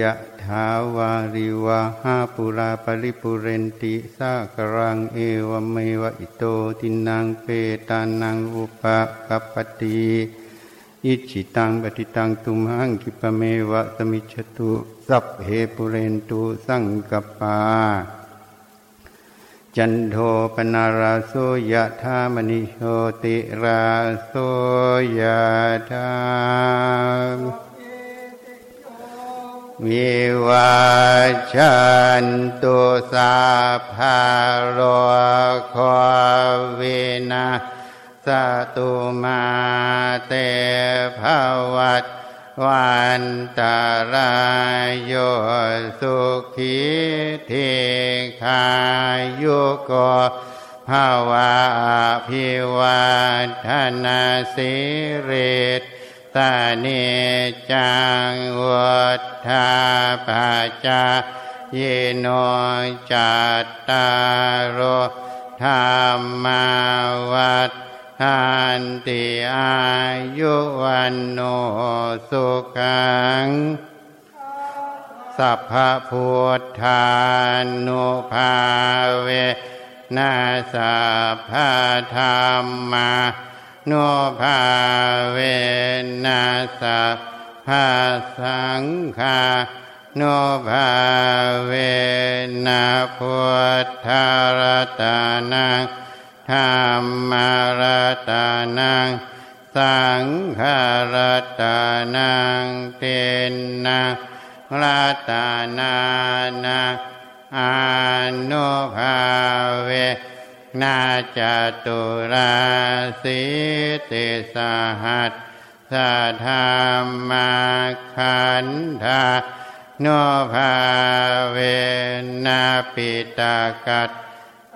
ยะถาวาริวาหาปุราปริปุเรนติสากรังเอวเมวะอิโตตินังเปตานังอุปกัปปติอิจิตังปฏิตังตุมหังคิปเมวะสมิจตุสัพเพปุเรนตุสังกปา จันโทปนาราโสยะธามณิโชติราโสยะธา วิวาชันตุสาภาโรโควินาสตุมาเตภวัตวันตารายโยสุขีเทคายุโกภาวะอภิวัฒนาสิเรต นจังวัฏฐาปัจจาเยโนจัตตารโธรรมาวัฏทานติอายุวันโนสุขัง สัพพพุทธานุภาเวนาสัพพธรรมา นุภาเวนัสสะภาสังฆานุภาเวนะพุทธารตานังธรรมารัตานัง สังฆารัตานังเตนนังรัตานานาอานุภาเว นาจตุราสิติสหัสสะธรรมาขันธาโนภาเวนาปิตากัต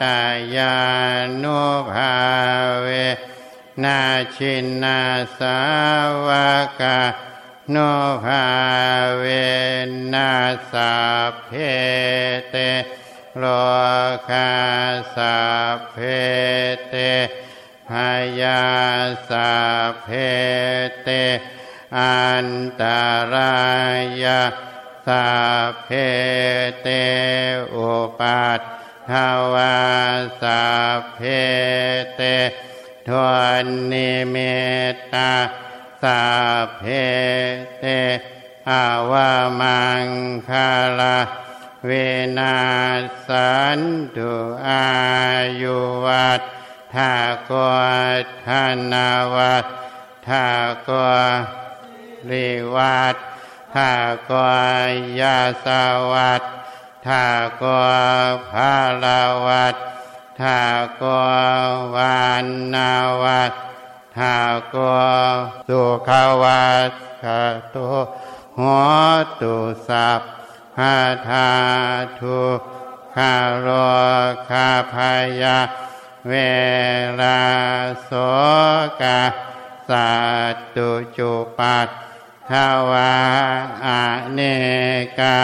ตายานุภาเวนาชินนาสาวกาโนภาเวนัสาเพเต โลคาสาเพเตพยาสาเพเต อันตารายาสาเพเตอุปัตถวาสาเพเตทวนนิเมตตาสาเพเตอาวามังคาลา เวนาสันตุอายุวัตทากทานาวัตทากริวัตทากยาสวัตทากภาลาวัตทากวานนาวัตทากสุขวัตขตุหัวตุสัพ พาธาทุคารคาพยา เวลาโสกาสัตตุจุปัตทวาอเนกา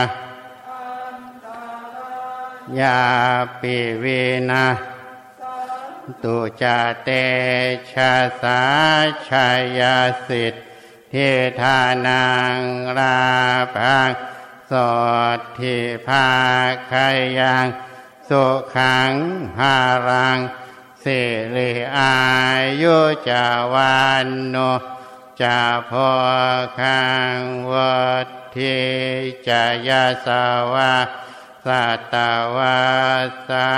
ยาปิเวนาตุจเตชะสาชายาสิทธิทานังราพัง สดทิภาคายังสุขังหารังสิริอายุจาวันโนจาพอคังวัดทิจายาสาวาสัตวาสา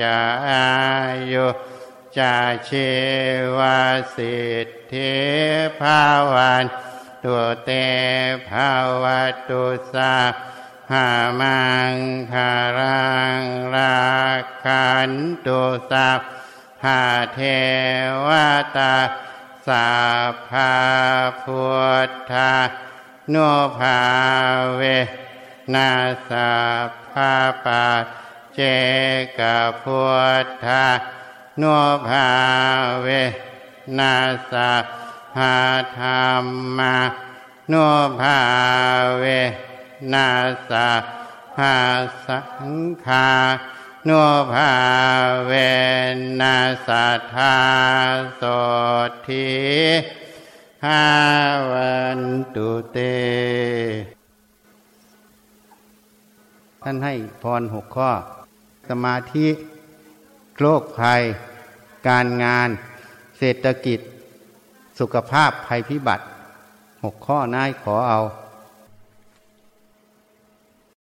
จาอายุจาชีวาสิทธิภาวัน ตัวเตภาวตุสาหามังคารังราคันตุสาหาเทวตาสาภาพุทธาโนภาเวนาสาภาปาเจกพุทธาโนภาเวนาสา ภาธรรมาโนภาเวนาสาภาสังฆาโนภาเวนัสธาโสทิหาวันตุเต ท่านให้พรหกข้อ สมาธิโรคภัย การงาน เศรษฐกิจ สุขภาพภัยพิบัติหกข้อนายขอเอา